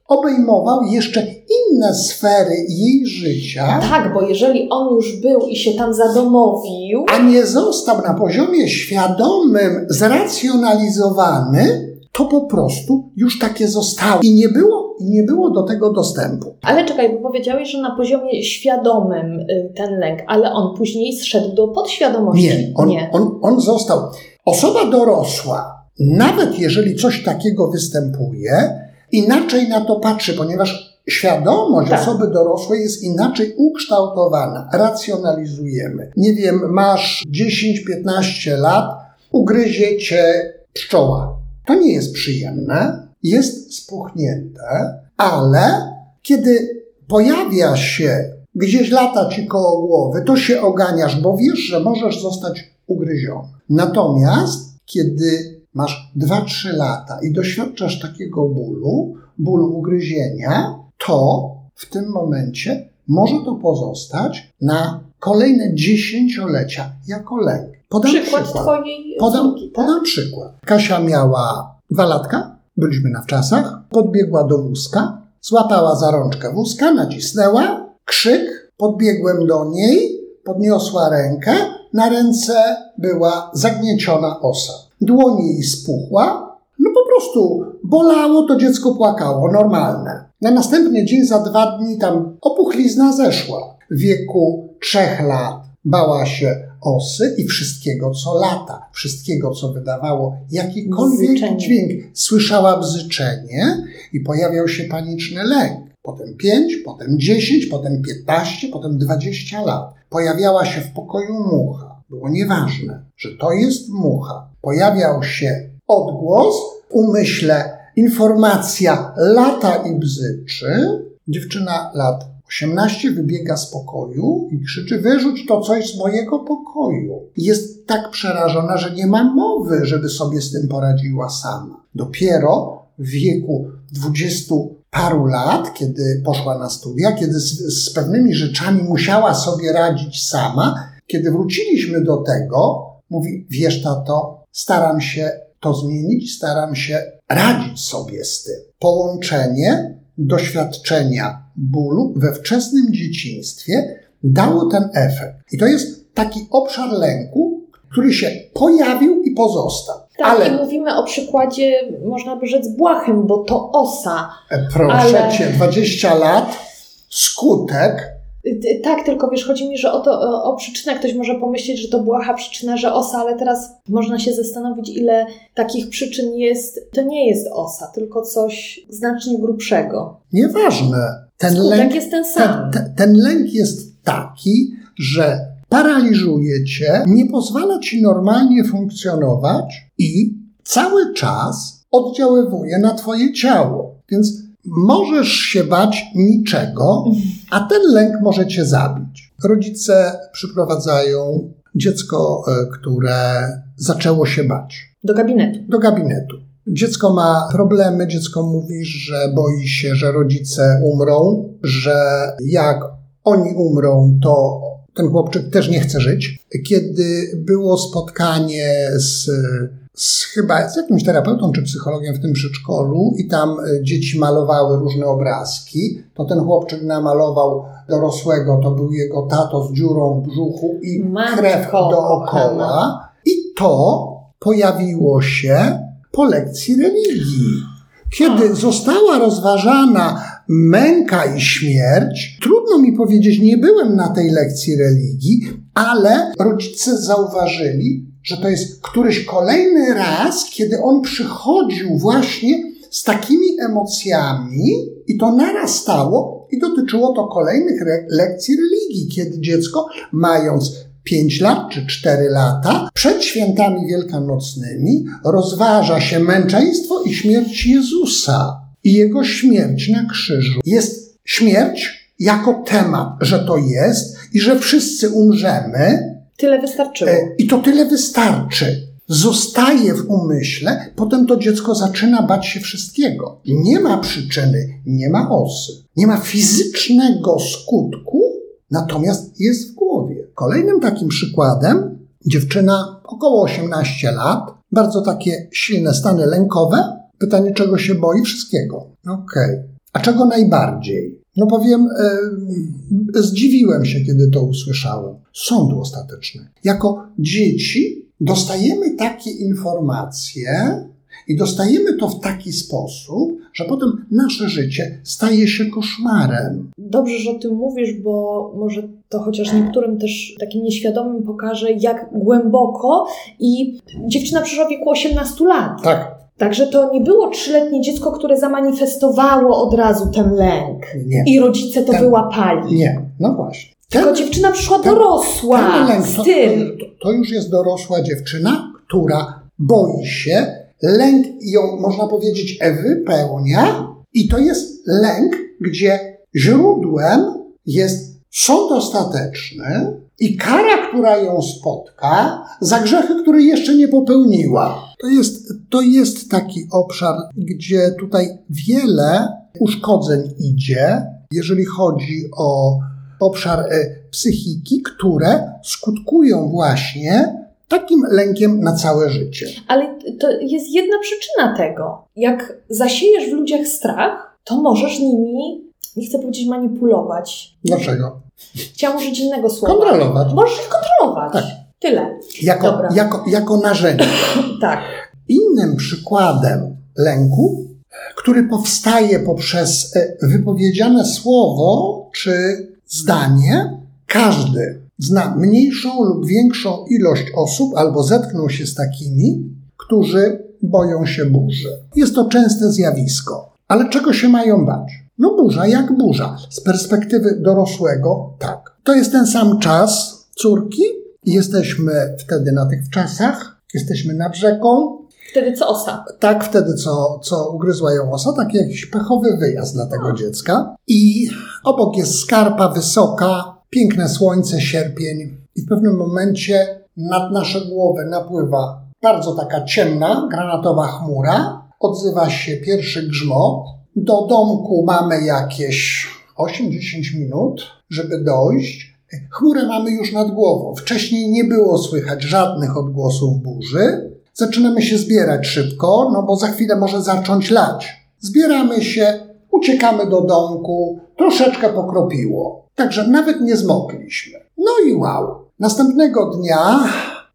obejmował jeszcze inne sfery jej życia. Tak, bo jeżeli on już był i się tam zadomowił. A nie został na poziomie świadomym, zracjonalizowany, to po prostu już takie zostało. I nie było, nie było do tego dostępu. Ale czekaj, bo powiedziałeś, że na poziomie świadomym y, ten lęk, ale on później zszedł do podświadomości. Nie, on, nie. on, on został. Osoba dorosła, nawet jeżeli coś takiego występuje, inaczej na to patrzy, ponieważ świadomość tak. osoby dorosłej jest inaczej ukształtowana. Racjonalizujemy. Nie wiem, masz 10-15 lat, ugryzie cię pszczoła. To nie jest przyjemne, jest spuchnięte, ale kiedy pojawia się gdzieś lata ci koło głowy, to się oganiasz, bo wiesz, że możesz zostać ugryziony. Natomiast kiedy masz 2-3 lata i doświadczasz takiego bólu, bólu ugryzienia, to w tym momencie może to pozostać na kolejne dziesięciolecia jako lęk. Podam przykład, przykład. twojej podam, córki, tak? podam przykład. Kasia miała dwa latka, byliśmy na wczasach, podbiegła do wózka, złapała za rączkę wózka, nacisnęła, krzyk, podbiegłem do niej, podniosła rękę, na ręce była zagnieciona osa. Dłoń jej spuchła, no po prostu bolało, to dziecko płakało, normalne. Na następny dzień, za dwa dni, tam opuchlizna zeszła. W wieku trzech lat bała się osy i wszystkiego, co lata, wszystkiego, co wydawało jakikolwiek bzyczenie. dźwięk. Słyszała bzyczenie i pojawiał się paniczny lęk. Potem pięć, potem dziesięć, potem piętnaście, potem dwadzieścia lat. Pojawiała się w pokoju mucha. Było nieważne, że to jest mucha. Pojawiał się odgłos, umyśle informacja lata i bzyczy. Dziewczyna lat 18 wybiega z pokoju i krzyczy: Wyrzuć to coś z mojego pokoju. Jest tak przerażona, że nie ma mowy, żeby sobie z tym poradziła sama. Dopiero w wieku 20 paru lat, kiedy poszła na studia, kiedy z, z pewnymi rzeczami musiała sobie radzić sama, kiedy wróciliśmy do tego, mówi: Wiesz, tato, staram się to zmienić, staram się radzić sobie z tym. Połączenie doświadczenia bólu we wczesnym dzieciństwie dało ten efekt. I to jest taki obszar lęku, który się pojawił i pozostał. Tak, ale i mówimy o przykładzie, można by rzec, błahym, bo to osa. E, proszę ale... cię, 20 lat, skutek tak, tylko wiesz, chodzi mi, że o, to, o przyczynę ktoś może pomyśleć, że to błaha przyczyna, że osa, ale teraz można się zastanowić, ile takich przyczyn jest. To nie jest osa, tylko coś znacznie grubszego. Nieważne. Ten Skutek lęk jest ten sam. Ten, ten, ten lęk jest taki, że paraliżuje cię, nie pozwala ci normalnie funkcjonować i cały czas oddziaływuje na twoje ciało. Więc możesz się bać niczego, a ten lęk może cię zabić. Rodzice przyprowadzają dziecko, e, które zaczęło się bać. Do gabinetu. Do gabinetu. Dziecko ma problemy, dziecko mówi, że boi się, że rodzice umrą, że jak oni umrą, to ten chłopczyk też nie chce żyć. Kiedy było spotkanie z z, chyba z jakimś terapeutą czy psychologiem w tym przedszkolu i tam e, dzieci malowały różne obrazki, to ten chłopczyk namalował dorosłego, to był jego tato z dziurą w brzuchu i Matko, krew dookoła. Kochana. I to pojawiło się po lekcji religii. Kiedy została rozważana męka i śmierć, trudno mi powiedzieć, nie byłem na tej lekcji religii, ale rodzice zauważyli, że to jest któryś kolejny raz, kiedy on przychodził właśnie z takimi emocjami i to narastało i dotyczyło to kolejnych lekcji religii, kiedy dziecko mając 5 lat czy 4 lata, przed świętami wielkanocnymi rozważa się męczeństwo i śmierć Jezusa i jego śmierć na krzyżu. Jest śmierć jako temat, że to jest i że wszyscy umrzemy. Tyle wystarczyło. E, I to tyle wystarczy. Zostaje w umyśle, potem to dziecko zaczyna bać się wszystkiego. Nie ma przyczyny, nie ma osy, nie ma fizycznego skutku, natomiast jest. Kolejnym takim przykładem dziewczyna około 18 lat, bardzo takie silne stany lękowe. Pytanie, czego się boi? Wszystkiego. Okej. Okay. A czego najbardziej? No powiem, e, zdziwiłem się, kiedy to usłyszałem. Sąd ostateczny. Jako dzieci dostajemy takie informacje i dostajemy to w taki sposób, że potem nasze życie staje się koszmarem. Dobrze, że o tym mówisz, bo może to chociaż niektórym też takim nieświadomym pokaże, jak głęboko i dziewczyna przyszła w wieku 18 lat. Tak. Także to nie było trzyletnie dziecko, które zamanifestowało od razu ten lęk. Nie. I rodzice to ten, wyłapali. Nie, no właśnie. Ten, Tylko dziewczyna przyszła ten, dorosła ten lęk, z tym. To, to już jest dorosła dziewczyna, która boi się, lęk ją, można powiedzieć, wypełnia i to jest lęk, gdzie źródłem jest sąd ostateczny i kara, która ją spotka za grzechy, które jeszcze nie popełniła. To jest, to jest taki obszar, gdzie tutaj wiele uszkodzeń idzie, jeżeli chodzi o obszar e, psychiki, które skutkują właśnie takim lękiem na całe życie. Ale to jest jedna przyczyna tego. Jak zasiejesz w ludziach strach, to możesz nimi, nie chcę powiedzieć manipulować. Dlaczego? Chciałam użyć innego słowa. Kontrolować. Możesz ich kontrolować. Tak. Tyle. Jako, jako, jako narzędzie. tak. Innym przykładem lęku, który powstaje poprzez e, wypowiedziane słowo czy zdanie, każdy zna mniejszą lub większą ilość osób albo zetknął się z takimi, którzy boją się burzy. Jest to częste zjawisko. Ale czego się mają bać? No burza jak burza. Z perspektywy dorosłego tak. To jest ten sam czas córki. Jesteśmy wtedy na tych czasach. Jesteśmy nad rzeką. Wtedy co osa? Tak, wtedy co, co ugryzła ją osa, taki jakiś pechowy wyjazd dla tego dziecka. I obok jest skarpa wysoka, piękne słońce, sierpień. I w pewnym momencie nad nasze głowy napływa bardzo taka ciemna, granatowa chmura. Odzywa się pierwszy grzmot. Do domku mamy jakieś 8-10 minut, żeby dojść. Chmurę mamy już nad głową. Wcześniej nie było słychać żadnych odgłosów burzy. Zaczynamy się zbierać szybko, no bo za chwilę może zacząć lać. Zbieramy się, uciekamy do domku, troszeczkę pokropiło. Także nawet nie zmokliśmy. No i wow. Następnego dnia,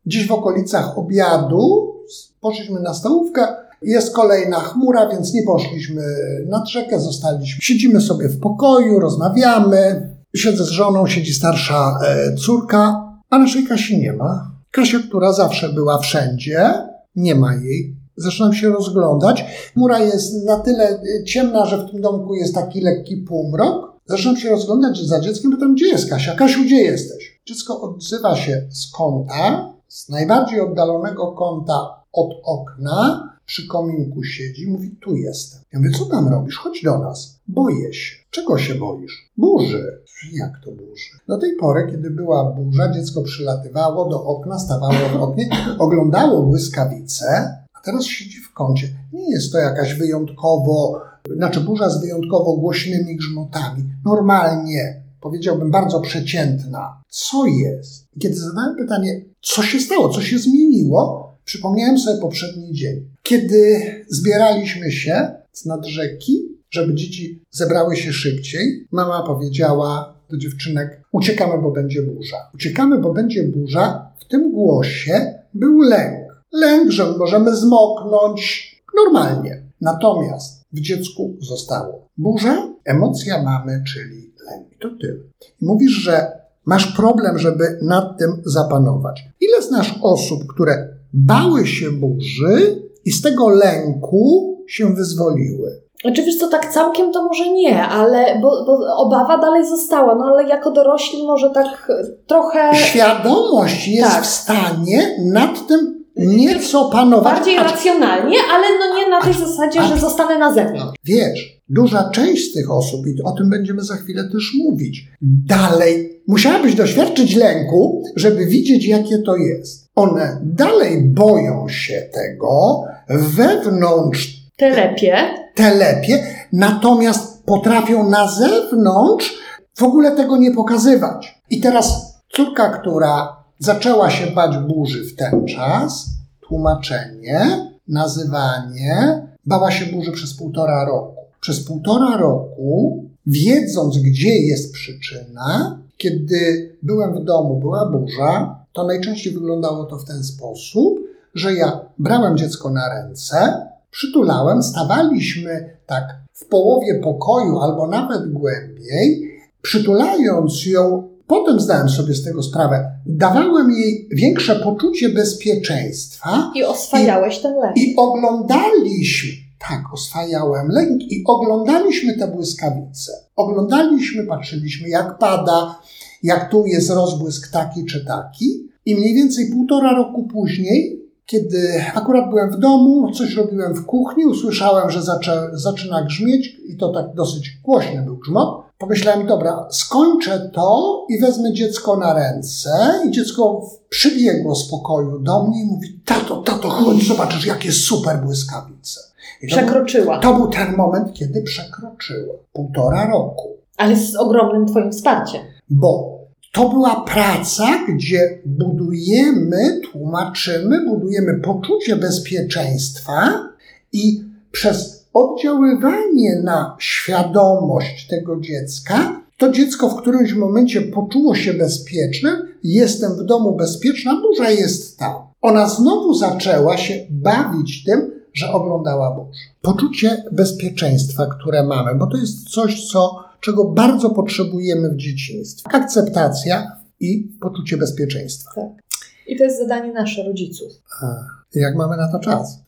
gdzieś w okolicach obiadu, poszliśmy na stołówkę. Jest kolejna chmura, więc nie poszliśmy nad rzekę, zostaliśmy. Siedzimy sobie w pokoju, rozmawiamy. Siedzę z żoną, siedzi starsza e, córka, a naszej Kasi nie ma. Kasia, która zawsze była wszędzie, nie ma jej. Zaczynam się rozglądać. Chmura jest na tyle e, ciemna, że w tym domku jest taki lekki półmrok. Zaczynam się rozglądać za dzieckiem, pytam, gdzie jest Kasia? Kasiu, gdzie jesteś? Dziecko odzywa się z kąta, z najbardziej oddalonego kąta od okna, przy kominku siedzi, mówi, tu jestem. Ja mówię, co tam robisz? Chodź do nas. Boję się. Czego się boisz? Burzy. Jak to burzy? Do tej pory, kiedy była burza, dziecko przylatywało do okna, stawało w oknie, oglądało błyskawice, a teraz siedzi w kącie. Nie jest to jakaś wyjątkowo, znaczy burza z wyjątkowo głośnymi grzmotami. Normalnie, powiedziałbym, bardzo przeciętna. Co jest? Kiedy zadałem pytanie, co się stało, co się zmieniło, przypomniałem sobie poprzedni dzień. Kiedy zbieraliśmy się z nad rzeki, żeby dzieci zebrały się szybciej, mama powiedziała do dziewczynek: Uciekamy, bo będzie burza. Uciekamy, bo będzie burza. W tym głosie był lęk. Lęk, że możemy zmoknąć normalnie. Natomiast w dziecku zostało burza, emocja mamy, czyli lęk. To tyle. Mówisz, że masz problem, żeby nad tym zapanować. Ile znasz osób, które bały się burzy i z tego lęku się wyzwoliły? Znaczy wiesz co, tak całkiem to może nie, ale bo, bo, obawa dalej została, no ale jako dorośli może tak trochę... Świadomość jest tak. w stanie nad tym nieco panować. Bardziej A- racjonalnie, ale no nie na tej zasadzie, że zostanę na zewnątrz. Wiesz, duża część z tych osób, i o tym będziemy za chwilę też mówić, dalej musiałabyś doświadczyć lęku, żeby widzieć, jakie to jest. One dalej boją się tego, wewnątrz Telepie. telepie, natomiast potrafią na zewnątrz w ogóle tego nie pokazywać. I teraz córka, która zaczęła się bać burzy w ten czas, tłumaczenie, nazywanie, bała się burzy przez półtora roku. Przez półtora roku, wiedząc, gdzie jest przyczyna, kiedy byłem w domu, była burza, to najczęściej wyglądało to w ten sposób, że ja brałem dziecko na ręce, przytulałem, stawaliśmy tak w połowie pokoju albo nawet głębiej, przytulając ją, potem zdałem sobie z tego sprawę, dawałem jej większe poczucie bezpieczeństwa I oswajałeś ten lek. i oglądaliśmy, tak, oswajałem lęk i oglądaliśmy te błyskawice. Oglądaliśmy, patrzyliśmy jak pada, jak tu jest rozbłysk taki czy taki. I mniej więcej półtora roku później, kiedy akurat byłem w domu, coś robiłem w kuchni, usłyszałem, że zaczę, zaczyna grzmieć i to tak dosyć głośny był grzmot. Pomyślałem, dobra, skończę to i wezmę dziecko na ręce. I dziecko przybiegło z pokoju do mnie i mówi, tato, tato, chodź, zobaczysz, jakie super błyskawice. I to był, Przekroczyła. to był ten moment, kiedy przekroczyło. Półtora roku. Ale z ogromnym twoim wsparciem. Bo to była praca, gdzie budujemy, tłumaczymy, budujemy poczucie bezpieczeństwa i przez oddziaływanie na świadomość tego dziecka, to dziecko w którymś momencie poczuło się bezpieczne, jestem w domu bezpieczna, burza jest tam. Ona znowu zaczęła się bawić tym, że oglądała burzę. Poczucie bezpieczeństwa, które mamy, bo to jest coś, co, czego bardzo potrzebujemy w dzieciństwie. Akceptacja i poczucie bezpieczeństwa. Tak. I to jest zadanie nasze, rodziców. A, jak mamy na to czas?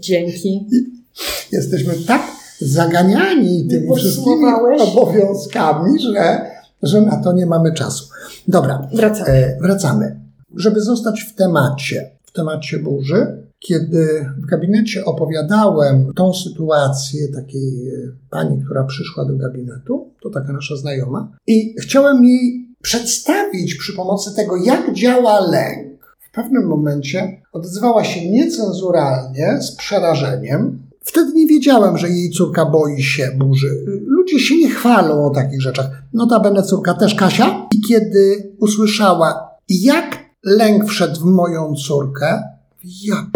Dzięki. Jesteśmy tak zaganiani tymi wszystkimi obowiązkami, że, że na to nie mamy czasu. Dobra, Wracamy. E, wracamy. Żeby zostać w temacie, w temacie burzy, kiedy w gabinecie opowiadałem tą sytuację takiej e, pani, która przyszła do gabinetu, to taka nasza znajoma, i chciałem jej przedstawić przy pomocy tego, jak działa lęk. W pewnym momencie odzywała się niecenzuralnie, z przerażeniem. Wtedy nie wiedziałem, że jej córka boi się burzy. Ludzie się nie chwalą o takich rzeczach. Notabene córka też Kasia. I kiedy usłyszała, jak lęk wszedł w moją córkę, ja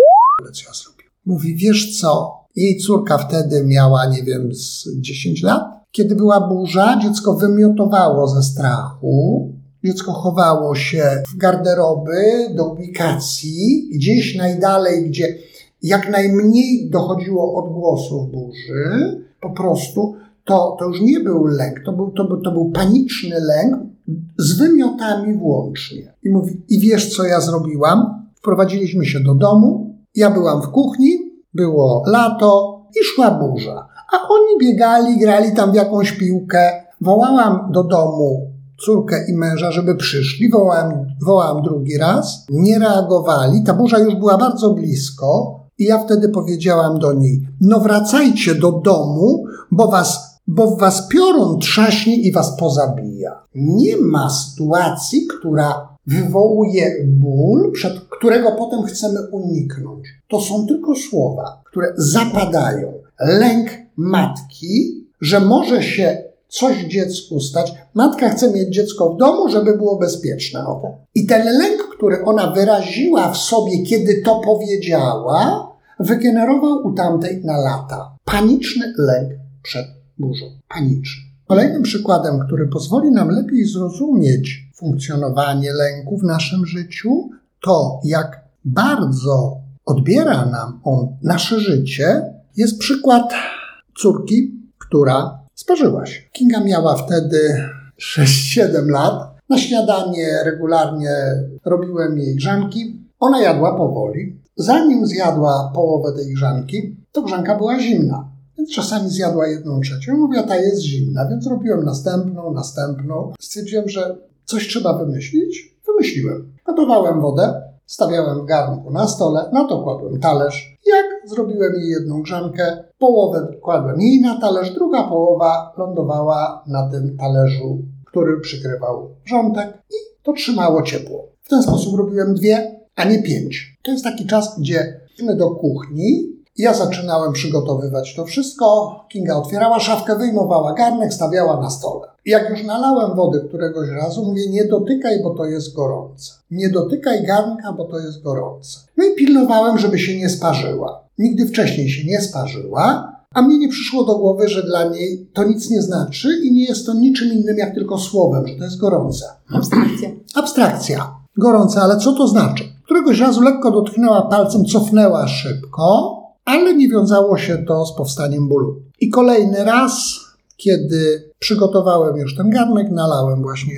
p***le, co ja. Mówi, wiesz co, jej córka wtedy miała, nie wiem, z 10 lat. Kiedy była burza, dziecko wymiotowało ze strachu. Dziecko chowało się w garderoby, do ubikacji, gdzieś najdalej, gdzie jak najmniej dochodziło odgłosów burzy, po prostu to, to już nie był lęk, to był, to, to był paniczny lęk z wymiotami włącznie. I mówi, i wiesz co ja zrobiłam? Wprowadziliśmy się do domu, ja byłam w kuchni, było lato i szła burza. A oni biegali, grali tam w jakąś piłkę. Wołałam do domu córkę i męża, żeby przyszli. Wołałem, wołałem drugi raz. Nie reagowali. Ta burza już była bardzo blisko. I ja wtedy powiedziałam do niej: No, wracajcie do domu, bo was, bo w was piorun trzaśnie i was pozabija. Nie ma sytuacji, która wywołuje ból, przed którego potem chcemy uniknąć. To są tylko słowa, które zapadają. Lęk matki, że może się coś dziecku stać. Matka chce mieć dziecko w domu, żeby było bezpieczne. O. I ten lęk, który ona wyraziła w sobie, kiedy to powiedziała, wygenerował u tamtej na lata. Paniczny lęk przed burzą. Paniczny. Kolejnym przykładem, który pozwoli nam lepiej zrozumieć funkcjonowanie lęku w naszym życiu, to jak bardzo odbiera nam on nasze życie, jest przykład córki, która sparzyła się. Kinga miała wtedy 6-7 lat. Na śniadanie regularnie robiłem jej grzanki. Ona jadła powoli. Zanim zjadła połowę tej grzanki, to grzanka była zimna. Więc czasami zjadła jedną trzecią. Mówiła, ta jest zimna, więc robiłem następną, następną. Stwierdziłem, że coś trzeba wymyślić. Wymyśliłem. Gotowałem wodę, stawiałem w garnku na stole, na to kładłem talerz. Jak zrobiłem jej jedną grzankę, połowę kładłem jej na talerz, druga połowa lądowała na tym talerzu, który przykrywał wrzątek i to trzymało ciepło. W ten sposób robiłem dwie, a nie pięć. To jest taki czas, gdzie idziemy do kuchni, ja zaczynałem przygotowywać to wszystko. Kinga otwierała szafkę, wyjmowała garnek, stawiała na stole. Jak już nalałem wody któregoś razu, mówię: Nie dotykaj, bo to jest gorące. Nie dotykaj garnka, bo to jest gorące. No i pilnowałem, żeby się nie sparzyła. Nigdy wcześniej się nie sparzyła, a mnie nie przyszło do głowy, że dla niej to nic nie znaczy i nie jest to niczym innym jak tylko słowem, że to jest gorące. Abstrakcja. Abstrakcja. Gorące, ale co to znaczy? Któregoś razu lekko dotknęła palcem, cofnęła szybko, ale nie wiązało się to z powstaniem bólu. I kolejny raz, kiedy przygotowałem już ten garnek, nalałem właśnie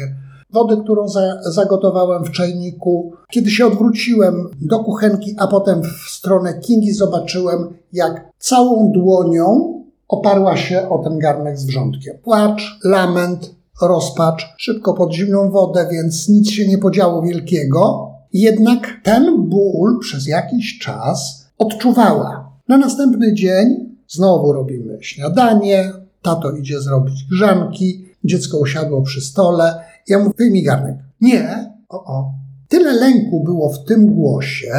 wody, którą za, zagotowałem w czajniku. Kiedy się odwróciłem do kuchenki, a potem w stronę Kingi, zobaczyłem, jak całą dłonią oparła się o ten garnek z wrzątkiem. Płacz, lament, rozpacz, szybko pod zimną wodę, więc nic się nie podziało wielkiego. Jednak ten ból przez jakiś czas odczuwała. Na następny dzień znowu robimy śniadanie, tato idzie zrobić grzanki, dziecko usiadło przy stole. Ja mówię, wyjmij garnek. Nie, o, o. Tyle lęku było w tym głosie.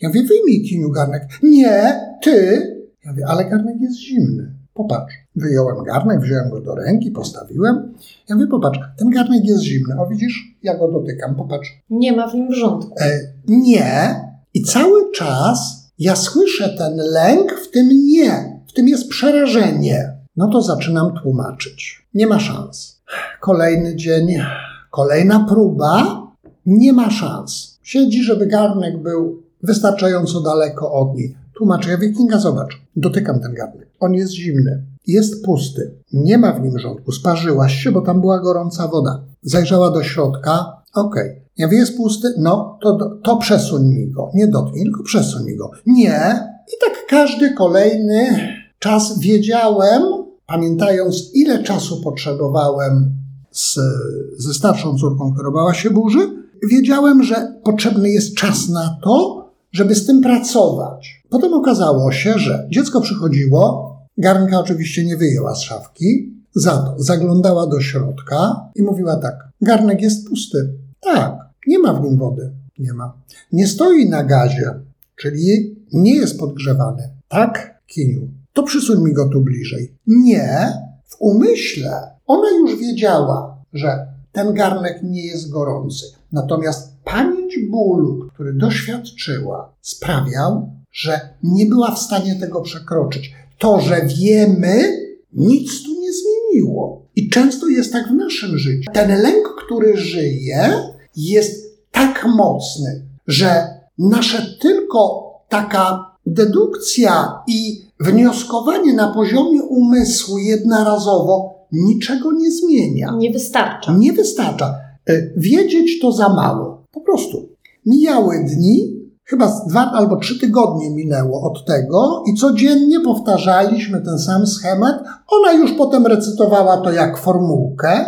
Ja mówię, wyjmij kiniu garnek. Nie, ty. Ja mówię, ale garnek jest zimny. Popatrz. Wyjąłem garnek, wziąłem go do ręki, postawiłem. Ja mówię, popatrz, ten garnek jest zimny. O widzisz, ja go dotykam, popatrz. Nie ma w nim wrzątku. E, nie. I cały czas ja słyszę ten lęk, w tym nie, w tym jest przerażenie. No to zaczynam tłumaczyć. Nie ma szans. Kolejny dzień, kolejna próba, nie ma szans. Siedzi, żeby garnek był wystarczająco daleko od niej. Tłumaczę, ja Wikinga, zobacz, dotykam ten garnek. On jest zimny, jest pusty, nie ma w nim rządku. Sparzyłaś się, bo tam była gorąca woda. Zajrzała do środka, okej. Okay. Ja wie, jest pusty, no to, to przesuń mi go. Nie dotknij, tylko przesuń mi go. Nie. I tak każdy kolejny czas wiedziałem, pamiętając ile czasu potrzebowałem z, ze starszą córką, która bała się burzy, wiedziałem, że potrzebny jest czas na to, żeby z tym pracować. Potem okazało się, że dziecko przychodziło, garnka oczywiście nie wyjęła z szafki, za to zaglądała do środka i mówiła tak: Garnek jest pusty. Tak, nie ma w nim wody. Nie ma. Nie stoi na gazie, czyli nie jest podgrzewany. Tak, Kiniu. To przysuń mi go tu bliżej. Nie, w umyśle ona już wiedziała, że ten garnek nie jest gorący. Natomiast pamięć bólu, który doświadczyła, sprawiał, że nie była w stanie tego przekroczyć. To, że wiemy, nic tu nie zmieniło. I często jest tak w naszym życiu. Ten lęk, który żyje, jest tak mocny, że nasze tylko taka dedukcja i wnioskowanie na poziomie umysłu jednorazowo niczego nie zmienia. Nie wystarcza. Nie wystarcza. E, wiedzieć to za mało. Po prostu. Mijały dni, chyba dwa albo trzy tygodnie minęło od tego i codziennie powtarzaliśmy ten sam schemat. Ona już potem recytowała to jak formułkę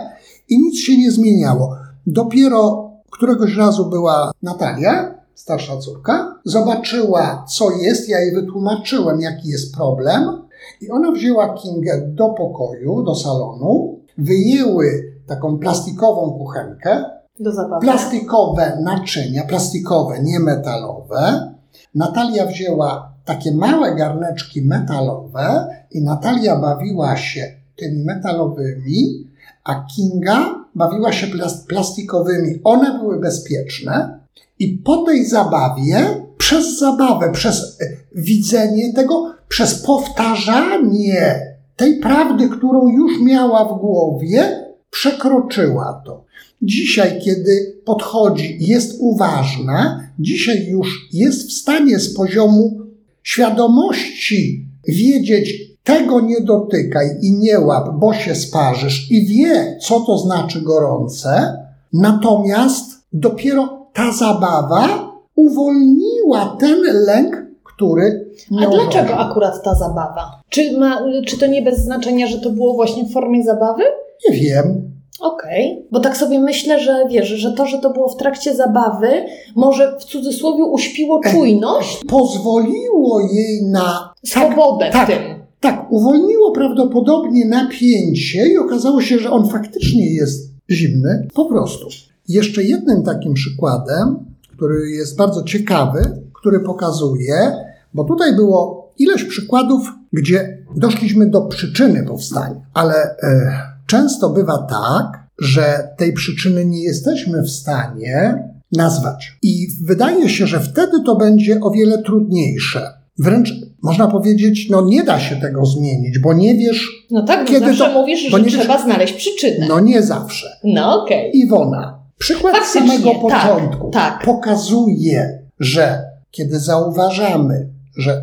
i nic się nie zmieniało. Dopiero któregoś razu była Natalia, starsza córka, zobaczyła, co jest, ja jej wytłumaczyłem, jaki jest problem, i ona wzięła Kingę do pokoju, do salonu, wyjęły taką plastikową kuchenkę, plastikowe naczynia, plastikowe, nie metalowe. Natalia wzięła takie małe garneczki metalowe i Natalia bawiła się tymi metalowymi, a Kinga bawiła się plastikowymi. One były bezpieczne i po tej zabawie, przez zabawę, przez e, widzenie tego, przez powtarzanie tej prawdy, którą już miała w głowie, przekroczyła to. Dzisiaj, kiedy podchodzi, jest uważna, dzisiaj już jest w stanie z poziomu świadomości wiedzieć, tego nie dotykaj i nie łap, bo się sparzysz, i wie, co to znaczy gorące, natomiast dopiero ta zabawa uwolniła ten lęk, który. A dlaczego akurat ta zabawa? Czy, ma, czy to nie bez znaczenia, że to było właśnie w formie zabawy? Nie wiem. Okej, okay. bo tak sobie myślę, że wiesz, że to, że to było w trakcie zabawy, może w cudzysłowie uśpiło czujność. Pozwoliło jej na swobodę tak, w tym. Tak, uwolniło prawdopodobnie napięcie i okazało się, że on faktycznie jest zimny. Po prostu. Jeszcze jednym takim przykładem, który jest bardzo ciekawy, który pokazuje, bo tutaj było ileś przykładów, gdzie doszliśmy do przyczyny powstania, ale e, często bywa tak, że tej przyczyny nie jesteśmy w stanie nazwać. I wydaje się, że wtedy to będzie o wiele trudniejsze. Wręcz można powiedzieć, no nie da się tego zmienić, bo nie wiesz. No tak, kiedy zawsze to, mówisz, że trzeba wiesz, znaleźć przyczynę. No nie zawsze. No okej. Okay. Iwona, przykład Faktycznie, samego tak, początku tak, tak. pokazuje, że kiedy zauważamy, że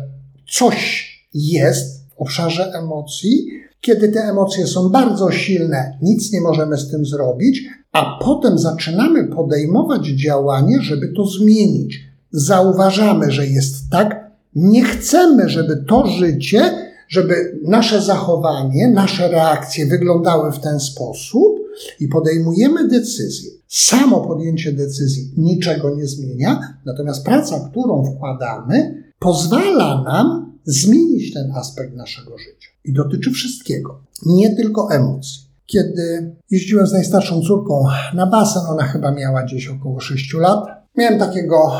coś jest w obszarze emocji, kiedy te emocje są bardzo silne, nic nie możemy z tym zrobić, a potem zaczynamy podejmować działanie, żeby to zmienić. Zauważamy, że jest tak, nie chcemy, żeby to życie, żeby nasze zachowanie, nasze reakcje wyglądały w ten sposób i podejmujemy decyzję. Samo podjęcie decyzji niczego nie zmienia, natomiast praca, którą wkładamy, pozwala nam zmienić ten aspekt naszego życia. I dotyczy wszystkiego, nie tylko emocji. Kiedy jeździłem z najstarszą córką na basen, ona chyba miała gdzieś około 6 lat, miałem takiego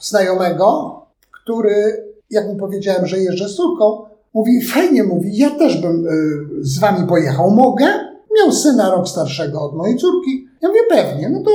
znajomego, który, jak mu powiedziałem, że jeżdżę z córką, mówi, fajnie, mówi, ja też bym y, z wami pojechał, mogę? Miał syna rok starszego od mojej córki. Ja mówię, pewnie, no to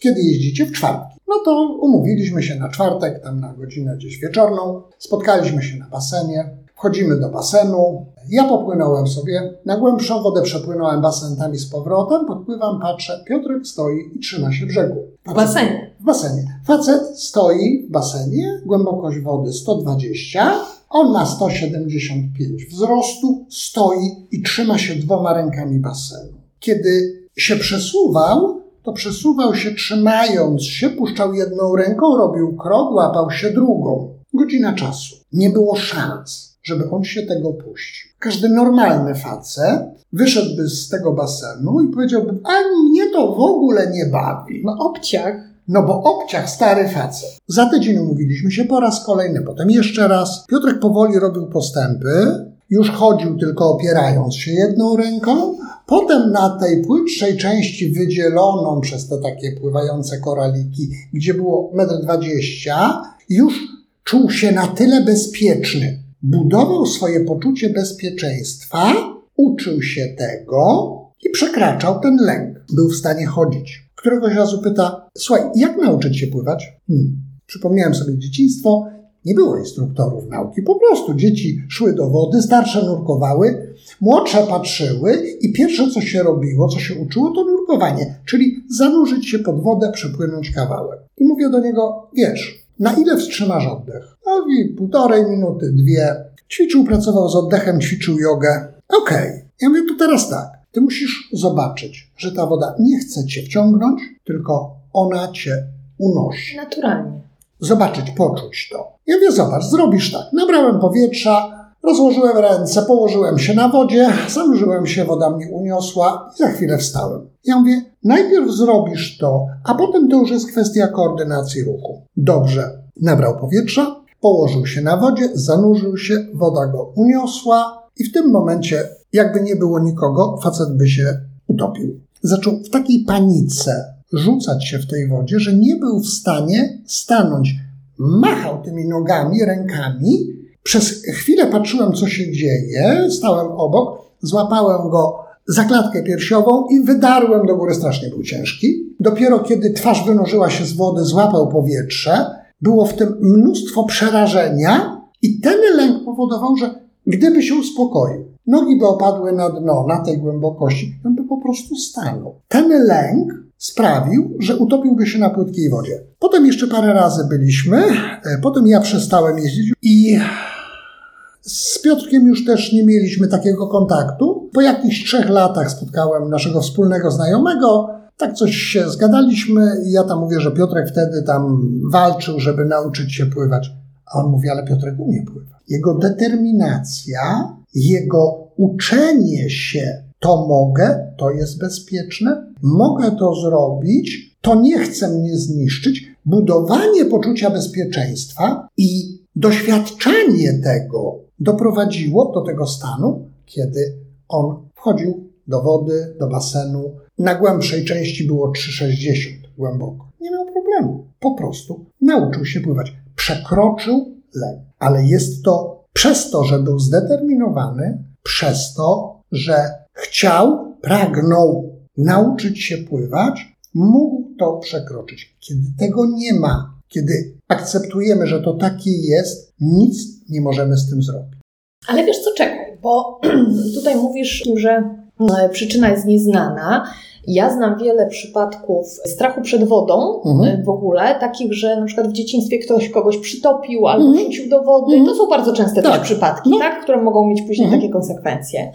kiedy jeździcie? W czwartki. No to umówiliśmy się na czwartek, tam na godzinę gdzieś wieczorną. Spotkaliśmy się na basenie. Wchodzimy do basenu. Ja popłynąłem sobie, na głębszą wodę przepłynąłem basen tam i z powrotem, podpływam, patrzę, Piotrek stoi i trzyma się brzegu. W basenie? W basenie. Facet stoi w basenie, głębokość wody 120, on ma 175 wzrostu, stoi i trzyma się dwoma rękami basenu. Kiedy się przesuwał, to przesuwał się trzymając się, puszczał jedną ręką, robił krok, łapał się drugą. Godzina czasu. Nie było szans, żeby on się tego puścił. Każdy normalny facet wyszedłby z tego basenu i powiedziałby, a mnie to w ogóle nie bawi. No obciach. No bo obciach stary facet. Za tydzień umówiliśmy się po raz kolejny, potem jeszcze raz. Piotrek powoli robił postępy, już chodził tylko opierając się jedną ręką, Potem na tej płytszej części wydzieloną przez te takie pływające koraliki, gdzie było 1,20 m, już czuł się na tyle bezpieczny. Budował swoje poczucie bezpieczeństwa, uczył się tego i przekraczał ten lęk. Był w stanie chodzić. Któregoś razu pyta: Słuchaj, jak nauczyć się pływać? Hmm. Przypomniałem sobie dzieciństwo, nie było instruktorów nauki, po prostu dzieci szły do wody, starsze nurkowały, młodsze patrzyły i pierwsze co się robiło, co się uczyło, to nurkowanie, czyli zanurzyć się pod wodę, przepłynąć kawałek. I mówię do niego, wiesz, na ile wstrzymasz oddech? No i półtorej minuty, dwie. Ćwiczył, pracował z oddechem, ćwiczył jogę. Okej. Okay. Ja mówię, to teraz tak. Ty musisz zobaczyć, że ta woda nie chce cię wciągnąć, tylko ona cię unosi. Naturalnie. Zobaczyć, poczuć to. Ja mówię, zobacz, zrobisz tak. Nabrałem powietrza, rozłożyłem ręce, położyłem się na wodzie, zanurzyłem się, woda mnie uniosła i za chwilę wstałem. Ja mówię, najpierw zrobisz to, a potem to już jest kwestia koordynacji ruchu. Dobrze, nabrał powietrza, położył się na wodzie, zanurzył się, woda go uniosła i w tym momencie, jakby nie było nikogo, facet by się utopił. Zaczął w takiej panice rzucać się w tej wodzie, że nie był w stanie stanąć machał tymi nogami, rękami. Przez chwilę patrzyłem, co się dzieje, stałem obok, złapałem go za klatkę piersiową i wydarłem do góry. Strasznie był ciężki. Dopiero kiedy twarz wynurzyła się z wody, złapał powietrze. Było w tym mnóstwo przerażenia i ten lęk powodował, że gdyby się uspokoił, nogi by opadły na dno na tej głębokości, on by po prostu stanął. Ten lęk sprawił, że utopiłby się na płytkiej wodzie. Potem jeszcze parę razy byliśmy, e, potem ja przestałem jeździć i z Piotrkiem już też nie mieliśmy takiego kontaktu. Po jakichś trzech latach spotkałem naszego wspólnego znajomego, tak coś się zgadaliśmy i ja tam mówię, że Piotrek wtedy tam walczył, żeby nauczyć się pływać. A on mówi, ale Piotrek umie pływać. Jego determinacja, jego uczenie się to mogę, to jest bezpieczne, mogę to zrobić, to nie chce mnie zniszczyć. Budowanie poczucia bezpieczeństwa i doświadczanie tego doprowadziło do tego stanu, kiedy on wchodził do wody, do basenu. Na głębszej części było 3,60 głęboko. Nie miał problemu. Po prostu nauczył się pływać. Przekroczył lek. Ale jest to przez to, że był zdeterminowany, przez to, że chciał, pragnął nauczyć się pływać, mógł to przekroczyć. Kiedy tego nie ma, kiedy akceptujemy, że to takie jest, nic nie możemy z tym zrobić. Ale wiesz co, czekaj, bo tutaj mówisz, że przyczyna jest nieznana. Ja znam wiele przypadków strachu przed wodą mhm. E, w ogóle, takich, że na przykład w dzieciństwie ktoś kogoś przytopił albo mhm. wrzucił do wody. Mhm. To są bardzo częste tak. też przypadki, no. tak, które mogą mieć później mhm. takie konsekwencje.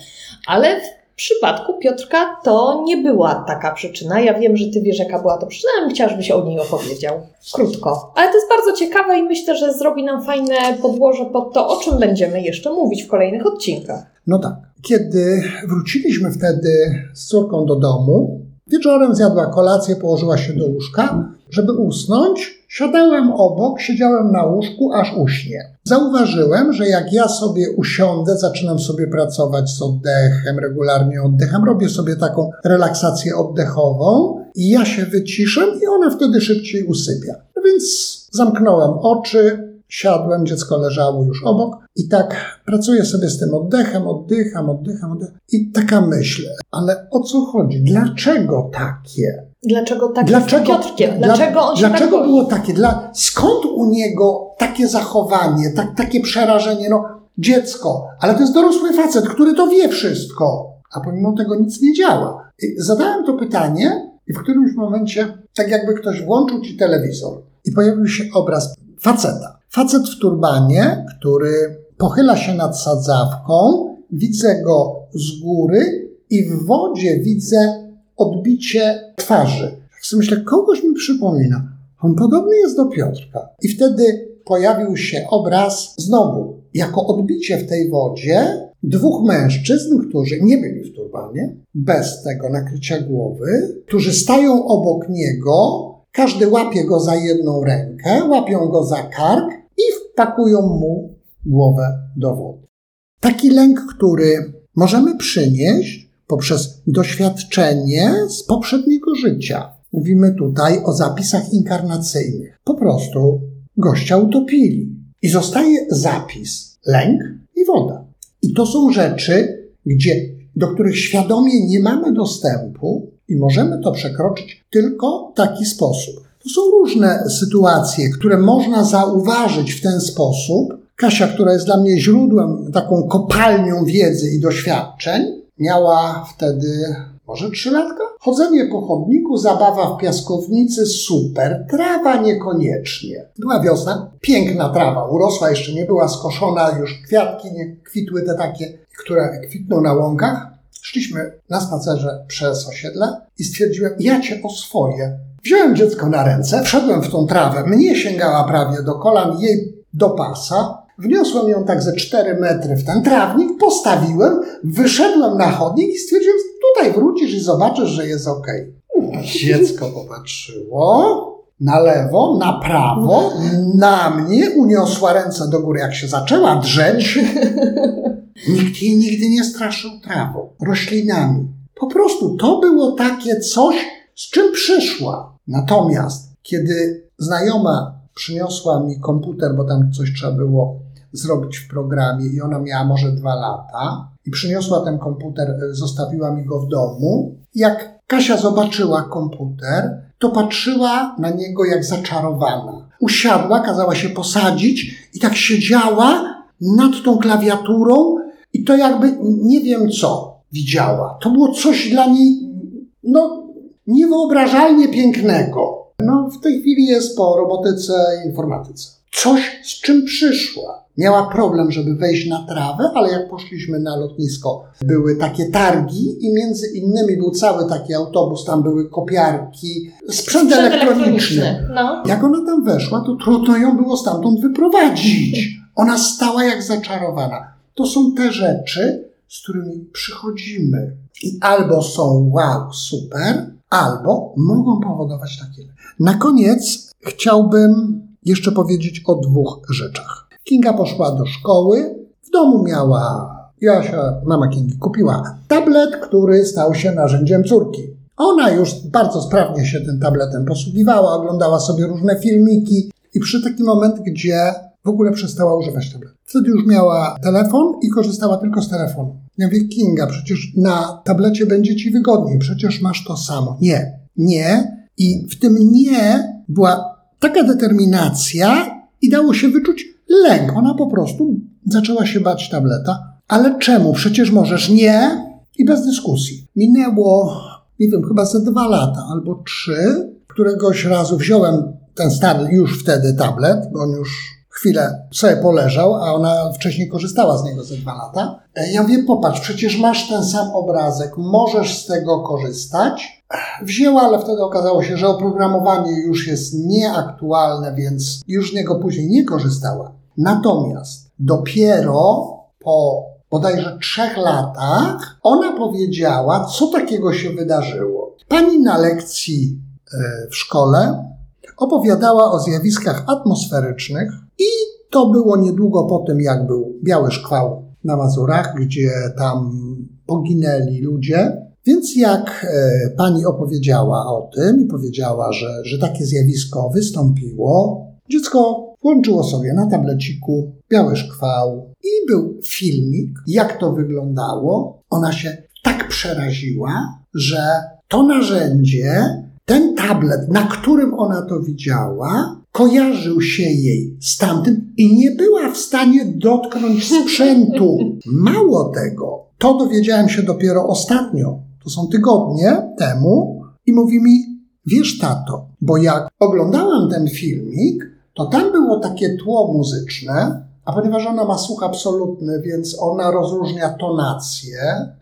Ale w przypadku Piotrka to nie była taka przyczyna. Ja wiem, że ty wiesz, jaka była to przyczyna, ale chciałam, żebyś o niej opowiedział. Krótko. Ale to jest bardzo ciekawe i myślę, że zrobi nam fajne podłoże pod to, o czym będziemy jeszcze mówić w kolejnych odcinkach. No tak. Kiedy wróciliśmy wtedy z córką do domu, wieczorem zjadła kolację, położyła się do łóżka, żeby usnąć, siadałem obok, siedziałem na łóżku, aż uśnie. Zauważyłem, że jak ja sobie usiądę, zaczynam sobie pracować z oddechem, regularnie oddecham, robię sobie taką relaksację oddechową i ja się wyciszam i ona wtedy szybciej usypia. Więc zamknąłem oczy, siadłem, dziecko leżało już obok i tak pracuję sobie z tym oddechem, oddycham, oddycham, oddycham. I taka myśl, ale o co chodzi? Dlaczego takie? Dlaczego tak dlaczego, Piotrkiem? Dlaczego się Dlaczego tak było takie? Dla, skąd u niego takie zachowanie, tak, takie przerażenie? No, dziecko, ale to jest dorosły facet, który to wie wszystko, a pomimo tego nic nie działa. I zadałem to pytanie i w którymś momencie, tak jakby ktoś włączył ci telewizor i pojawił się obraz faceta. Facet w turbanie, który pochyla się nad sadzawką, widzę go z góry i w wodzie widzę odbicie twarzy. Tak sobie myślę, kogoś mi przypomina. On podobny jest do Piotrka. I wtedy pojawił się obraz znowu, jako odbicie w tej wodzie dwóch mężczyzn, którzy nie byli w turbanie, bez tego nakrycia głowy, którzy stają obok niego, każdy łapie go za jedną rękę, łapią go za kark i wpakują mu głowę do wody. Taki lęk, który możemy przynieść poprzez doświadczenie z poprzedniego życia. Mówimy tutaj o zapisach inkarnacyjnych. Po prostu gościa utopili. I zostaje zapis, lęk i woda. I to są rzeczy, gdzie, do których świadomie nie mamy dostępu i możemy to przekroczyć tylko w taki sposób. To są różne sytuacje, które można zauważyć w ten sposób. Kasia, która jest dla mnie źródłem, taką kopalnią wiedzy i doświadczeń, Miała wtedy może trzylatka? Chodzenie po chodniku, zabawa w piaskownicy, super. Trawa niekoniecznie. Była wiosna, piękna trawa, urosła, jeszcze nie była skoszona, już kwiatki nie kwitły te takie, które kwitną na łąkach. Szliśmy na spacerze przez osiedle i stwierdziłem, ja cię oswoję. Wziąłem dziecko na ręce, wszedłem w tą trawę, mnie sięgała prawie do kolan, jej do pasa, Wniosłem ją tak ze 4 metry w ten trawnik, postawiłem, wyszedłem na chodnik i stwierdziłem, tutaj wrócisz i zobaczysz, że jest ok. Dziecko popatrzyło na lewo, na prawo, na mnie, uniosła ręce do góry, jak się zaczęła drzeć. Nikt jej nigdy nie straszył trawą, roślinami. Po prostu to było takie coś, z czym przyszła. Natomiast, kiedy znajoma przyniosła mi komputer, bo tam coś trzeba było zrobić w programie i ona miała może dwa lata i przyniosła ten komputer, e, zostawiła mi go w domu. Jak Kasia zobaczyła komputer, to patrzyła na niego jak zaczarowana. Usiadła, kazała się posadzić i tak siedziała nad tą klawiaturą i to jakby nie wiem co widziała. To było coś dla niej, no, niewyobrażalnie pięknego. No, w tej chwili jest po robotyce i informatyce. Coś, z czym przyszła miała problem, żeby wejść na trawę, ale jak poszliśmy na lotnisko, były takie targi i między innymi był cały taki autobus, tam były kopiarki, sprzęt, sprzęt elektroniczny. elektroniczny. No. Jak ona tam weszła, to trudno ją było stamtąd wyprowadzić. Ona stała jak zaczarowana. To są te rzeczy, z którymi przychodzimy i albo są wow, super, albo mogą powodować takie. Na koniec chciałbym jeszcze powiedzieć o dwóch rzeczach. Kinga poszła do szkoły, w domu miała, Josia, mama Kingi, kupiła tablet, który stał się narzędziem córki. Ona już bardzo sprawnie się tym tabletem posługiwała, oglądała sobie różne filmiki i przy taki moment, gdzie w ogóle przestała używać tabletu. Wtedy już miała telefon i korzystała tylko z telefonu. Ja mówię, Kinga, przecież na tablecie będzie ci wygodniej, przecież masz to samo. Nie, nie. I w tym nie była taka determinacja i dało się wyczuć lęk. Ona po prostu zaczęła się bać tableta. Ale czemu? Przecież możesz nie i bez dyskusji. Minęło, nie wiem, chyba ze dwa lata albo trzy. Któregoś razu wziąłem ten stary już wtedy tablet, bo on już chwilę sobie poleżał, a ona wcześniej korzystała z niego ze dwa lata. Ja mówię, popatrz, przecież masz ten sam obrazek, możesz z tego korzystać. Wzięła, ale wtedy okazało się, że oprogramowanie już jest nieaktualne, więc już z niego później nie korzystała. Natomiast dopiero po bodajże trzech latach ona powiedziała, co takiego się wydarzyło. Pani na lekcji e, w szkole opowiadała o zjawiskach atmosferycznych i to było niedługo po tym, jak był biały szkwał na Mazurach, gdzie tam poginęli ludzie. Więc jak e, pani opowiedziała o tym i powiedziała, że, że takie zjawisko wystąpiło, dziecko włączyło sobie na tableciku biały szkwał i był filmik, jak to wyglądało. Ona się tak przeraziła, że to narzędzie ten tablet, na którym ona to widziała, kojarzył się jej z tamtym i nie była w stanie dotknąć sprzętu. Mało tego, to dowiedziałem się dopiero ostatnio, to są tygodnie temu, i mówi mi: Wiesz, tato, bo jak oglądałam ten filmik, to tam było takie tło muzyczne, a ponieważ ona ma słuch absolutny, więc ona rozróżnia tonację,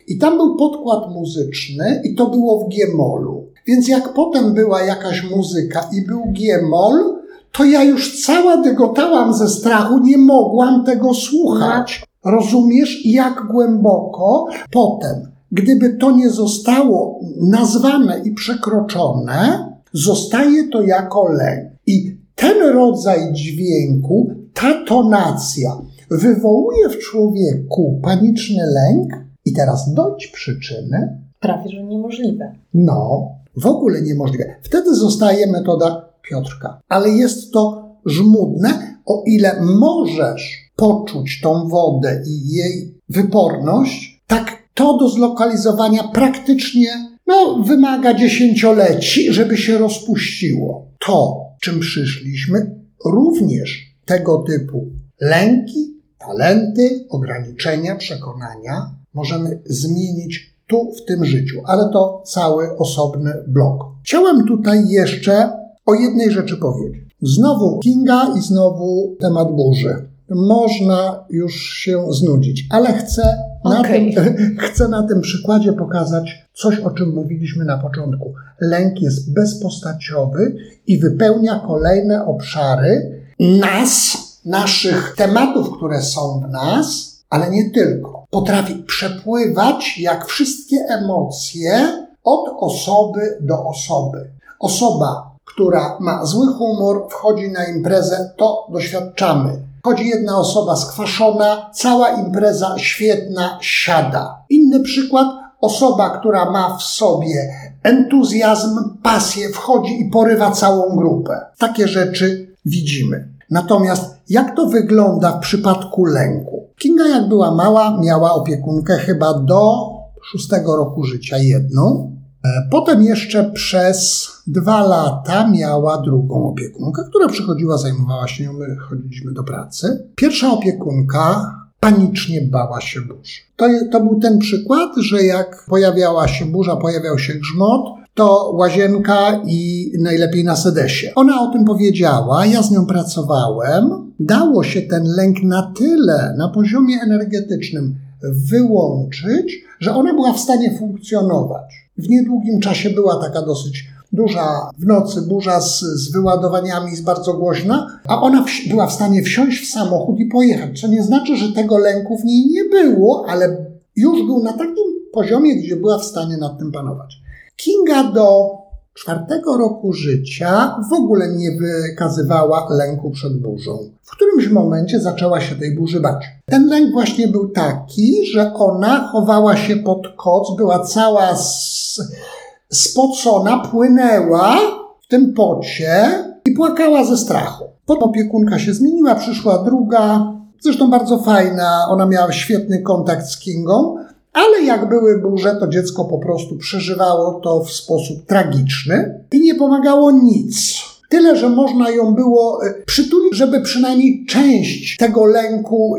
i tam był podkład muzyczny, i to było w G-molu. Więc jak potem była jakaś muzyka i był G-moll, to ja już cała dygotałam ze strachu, nie mogłam tego słuchać. Rozumiesz, jak głęboko potem, gdyby to nie zostało nazwane i przekroczone, zostaje to jako lęk. I ten rodzaj dźwięku, ta tonacja wywołuje w człowieku paniczny lęk. I teraz dość przyczyny. Prawie że niemożliwe. No, w ogóle niemożliwe. Wtedy zostaje metoda Piotrka. Ale jest to żmudne, o ile możesz poczuć tą wodę i jej wyporność, tak to do zlokalizowania praktycznie no, wymaga dziesięcioleci, żeby się rozpuściło. To, czym przyszliśmy, również tego typu lęki, talenty, ograniczenia, przekonania możemy zmienić tu w tym życiu, ale to cały osobny blok. Chciałem tutaj jeszcze o jednej rzeczy powiedzieć. Znowu Kinga i znowu temat burzy. Można już się znudzić, ale chcę na, okay. tym, chcę na tym przykładzie pokazać coś, o czym mówiliśmy na początku. Lęk jest bezpostaciowy i wypełnia kolejne obszary nas, naszych tematów, które są w nas, ale nie tylko. Potrafi przepływać jak wszystkie emocje od osoby do osoby. Osoba, która ma zły humor, wchodzi na imprezę, to doświadczamy. Chodzi jedna osoba skwaszona, cała impreza świetna, siada. Inny przykład, osoba, która ma w sobie entuzjazm, pasję, wchodzi i porywa całą grupę. Takie rzeczy widzimy. Natomiast jak to wygląda w przypadku lęku? Kinga, jak była mała, miała opiekunkę chyba do szóstego roku życia jedną. E, potem jeszcze przez dwa lata miała drugą opiekunkę, która przychodziła, zajmowała się nią, my chodziliśmy do pracy. Pierwsza opiekunka panicznie bała się burzy. To, to był ten przykład, że jak pojawiała się burza, pojawiał się grzmot, to łazienka i najlepiej na sedesie. Ona o tym powiedziała, ja z nią pracowałem. Dało się ten lęk na tyle na poziomie energetycznym wyłączyć, że ona była w stanie funkcjonować. W niedługim czasie była taka dosyć duża w nocy burza z, z wyładowaniami, z bardzo głośna, a ona w, była w stanie wsiąść w samochód i pojechać. Co nie znaczy, że tego lęku w niej nie było, ale już był na takim poziomie, gdzie była w stanie nad tym panować. Kinga do czwartego roku życia w ogóle nie wykazywała lęku przed burzą. W którymś momencie zaczęła się tej burzy bać. Ten lęk właśnie był taki, że ona chowała się pod koc, była cała spocona, płynęła w tym pocie i płakała ze strachu. Potem opiekunka się zmieniła, przyszła druga, zresztą bardzo fajna, ona miała świetny kontakt z Kingą, ale jak były burze, to dziecko po prostu przeżywało to w sposób tragiczny i nie pomagało nic. Tyle, że można ją było e, przytulić, żeby przynajmniej część tego lęku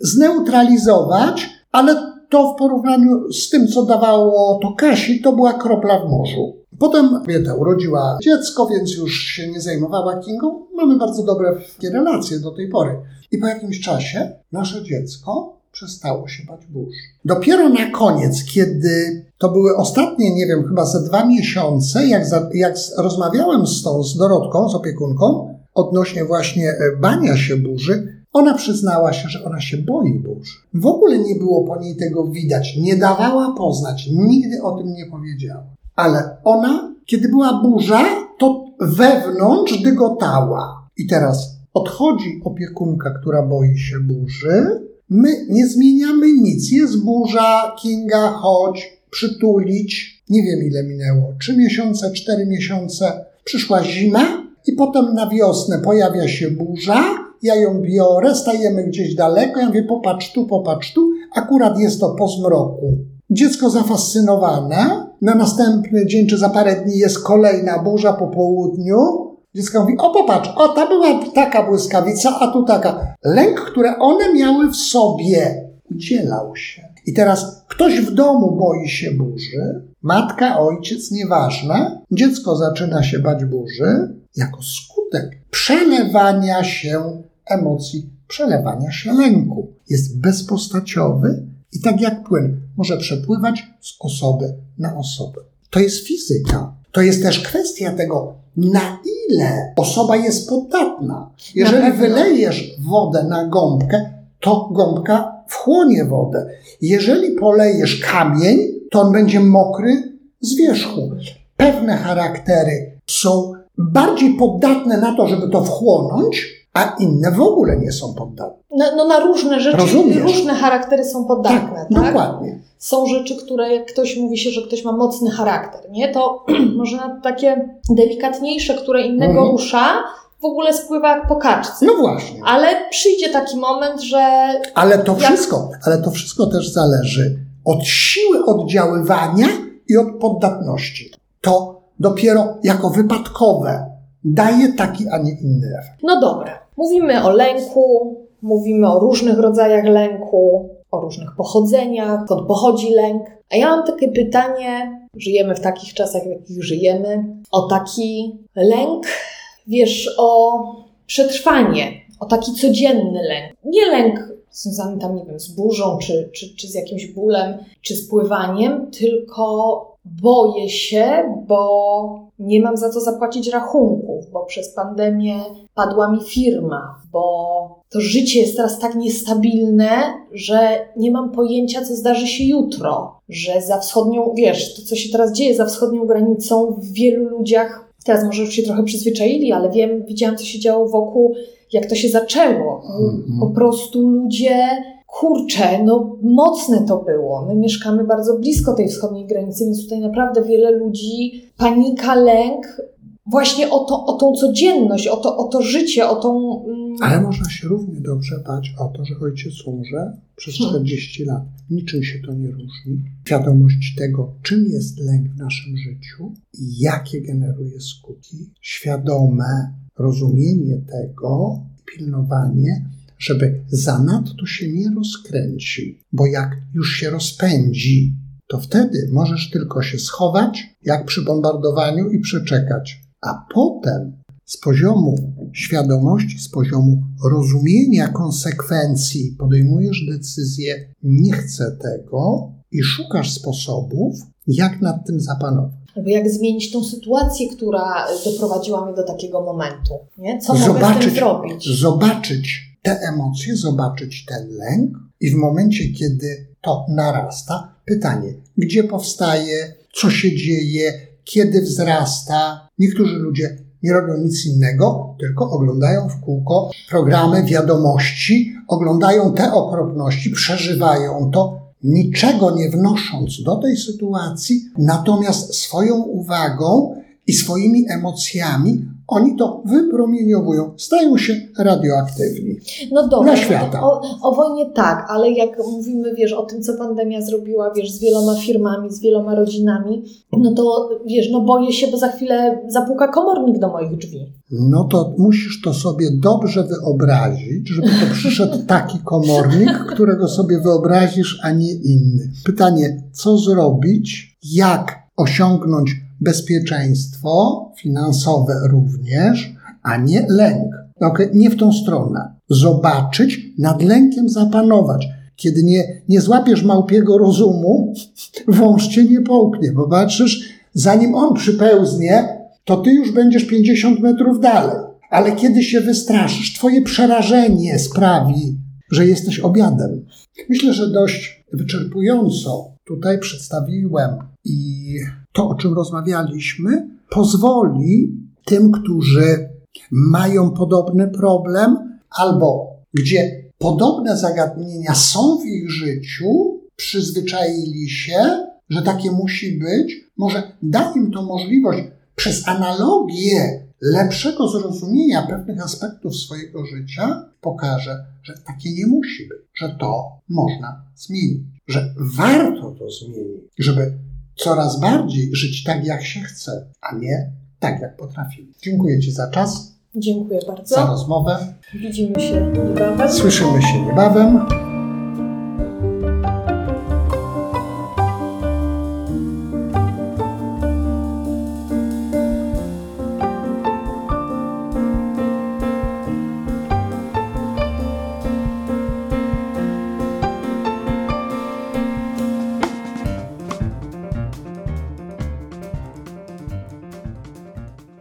zneutralizować, ale to w porównaniu z tym, co dawało to Kasi, to była kropla w morzu. Potem kobieta urodziła dziecko, więc już się nie zajmowała Kingą. Mamy bardzo dobre relacje do tej pory. I po jakimś czasie nasze dziecko przestało się bać burz. Dopiero na koniec, kiedy to były ostatnie, nie wiem, chyba ze dwa miesiące, jak, za, jak rozmawiałem z tą, z Dorotką, z opiekunką, odnośnie właśnie e, bania się burzy, ona przyznała się, że ona się boi burzy. W ogóle nie było po niej tego widać, nie dawała poznać, nigdy o tym nie powiedziała. Ale ona, kiedy była burza, to wewnątrz dygotała. I teraz odchodzi opiekunka, która boi się burzy, My nie zmieniamy nic. Jest burza, Kinga, chodź, przytulić. Nie wiem ile minęło. Trzy miesiące, cztery miesiące. Przyszła zima i potem na wiosnę pojawia się burza. Ja ją biorę, stajemy gdzieś daleko. Ja mówię, popatrz tu, popatrz tu. Akurat jest to po zmroku. Dziecko zafascynowane. Na następny dzień czy za parę dni jest kolejna burza po południu. Dziecko mówi, o popatrz, o ta była taka błyskawica, a tu taka. Lęk, który one miały w sobie, udzielał się. I teraz ktoś w domu boi się burzy, matka, ojciec, nieważne, dziecko zaczyna się bać burzy jako skutek przelewania się emocji, przelewania się lęku. Jest bezpostaciowy i tak jak płyn może przepływać z osoby na osobę. To jest fizyka. To jest też kwestia tego, na ile osoba jest podatna. Jeżeli wylejesz wodę na gąbkę, to gąbka wchłonie wodę. Jeżeli polejesz kamień, to on będzie mokry z wierzchu. Pewne charaktery są bardziej podatne na to, żeby to wchłonąć, a inne w ogóle nie są podatne. No, no na różne rzeczy, Rozumiesz? różne charaktery są podatne. Tak, tak? Dokładnie. Są rzeczy, które jak ktoś mówi się, że ktoś ma mocny charakter, nie? To może na takie delikatniejsze, które innego mhm. rusza, w ogóle spływa jak po kaczce. No właśnie. Ale przyjdzie taki moment, że... Ale to jak... wszystko, ale to wszystko też zależy od siły oddziaływania i od poddatności. To dopiero jako wypadkowe daje taki, a nie inny efekt. No dobra. Mówimy o lęku, mówimy o różnych rodzajach lęku, o różnych pochodzeniach, skąd pochodzi lęk. A ja mam takie pytanie, żyjemy w takich czasach, w jakich żyjemy, o taki lęk, wiesz, o przetrwanie, o taki codzienny lęk. Nie lęk związany tam, nie wiem, z burzą, czy, czy, czy z jakimś bólem, czy z pływaniem, tylko boję się, bo nie mam za co zapłacić rachunków, bo przez pandemię padła mi firma, bo to życie jest teraz tak niestabilne, że nie mam pojęcia, co zdarzy się jutro. Że za wschodnią, wiesz, to co się teraz dzieje za wschodnią granicą, w wielu ludziach, teraz może już się trochę przyzwyczaili, ale wiem, widziałam, co się działo wokół, jak to się zaczęło. Po prostu ludzie kurczę, no mocne to było. My mieszkamy bardzo blisko tej wschodniej granicy, więc tutaj naprawdę wiele ludzi, panika, lęk, właśnie o, to, o tą codzienność, o to, o to życie, o tą... Mm, Ale można się równie dobrze bać o to, że ojciec umrze przez 40 hmm. lat. Niczym się to nie różni. Świadomość tego, czym jest lęk w naszym życiu i jakie generuje skutki. Świadome rozumienie tego, pilnowanie, żeby zanadto się nie rozkręcił, bo jak już się rozpędzi, to wtedy możesz tylko się schować, jak przy bombardowaniu, i przeczekać. A potem z poziomu świadomości, z poziomu rozumienia konsekwencji podejmujesz decyzję, nie chcę tego i szukasz sposobów, jak nad tym zapanować. Albo jak zmienić tą sytuację, która doprowadziła mnie do takiego momentu. Nie? Co zobaczyć, mogę z tym zrobić? Zobaczyć te emocje, zobaczyć ten lęk i w momencie, kiedy to narasta. Pytanie, gdzie powstaje, co się dzieje, kiedy wzrasta. Niektórzy ludzie nie robią nic innego, tylko oglądają w kółko programy wiadomości, oglądają te okropności, przeżywają to, niczego nie wnosząc do tej sytuacji, natomiast swoją uwagą i swoimi emocjami oni to wypromieniowują, stają się radioaktywni. No dobra, Dla świata. O, o wojnie tak, ale jak mówimy, wiesz, o tym, co pandemia zrobiła, wiesz, z wieloma firmami, z wieloma rodzinami, no to, wiesz, no boję się, bo za chwilę zapuka komornik do moich drzwi. No to musisz to sobie dobrze wyobrazić, żeby to przyszedł taki komornik, którego sobie wyobrazisz, a nie inny. Pytanie, co zrobić, jak osiągnąć bezpieczeństwo finansowe również, a nie lęk. Okay? Nie w tą stronę. Zobaczyć, nad lękiem zapanować. Kiedy nie, nie złapiesz małpiego rozumu, wąż cię nie połknie, bo patrzysz, zanim on przypełznie, to ty już będziesz 50 metrów dalej. Ale kiedy się wystraszysz, twoje przerażenie sprawi, że jesteś obiadem. Myślę, że dość wyczerpująco tutaj przedstawiłem i to, o czym rozmawialiśmy, pozwoli tym, którzy mają podobny problem albo gdzie podobne zagadnienia są w ich życiu, przyzwyczaili się, że takie musi być, może da im to możliwość przez analogię lepszego zrozumienia pewnych aspektów swojego życia, pokaże, że takie nie musi być, że to można zmienić, że warto to zmienić, żeby coraz bardziej żyć tak, jak się chce, a nie tak, jak potrafimy. Dziękuję Ci za czas, Dziękuję bardzo. za rozmowę. Widzimy się niebawem. Słyszymy się niebawem.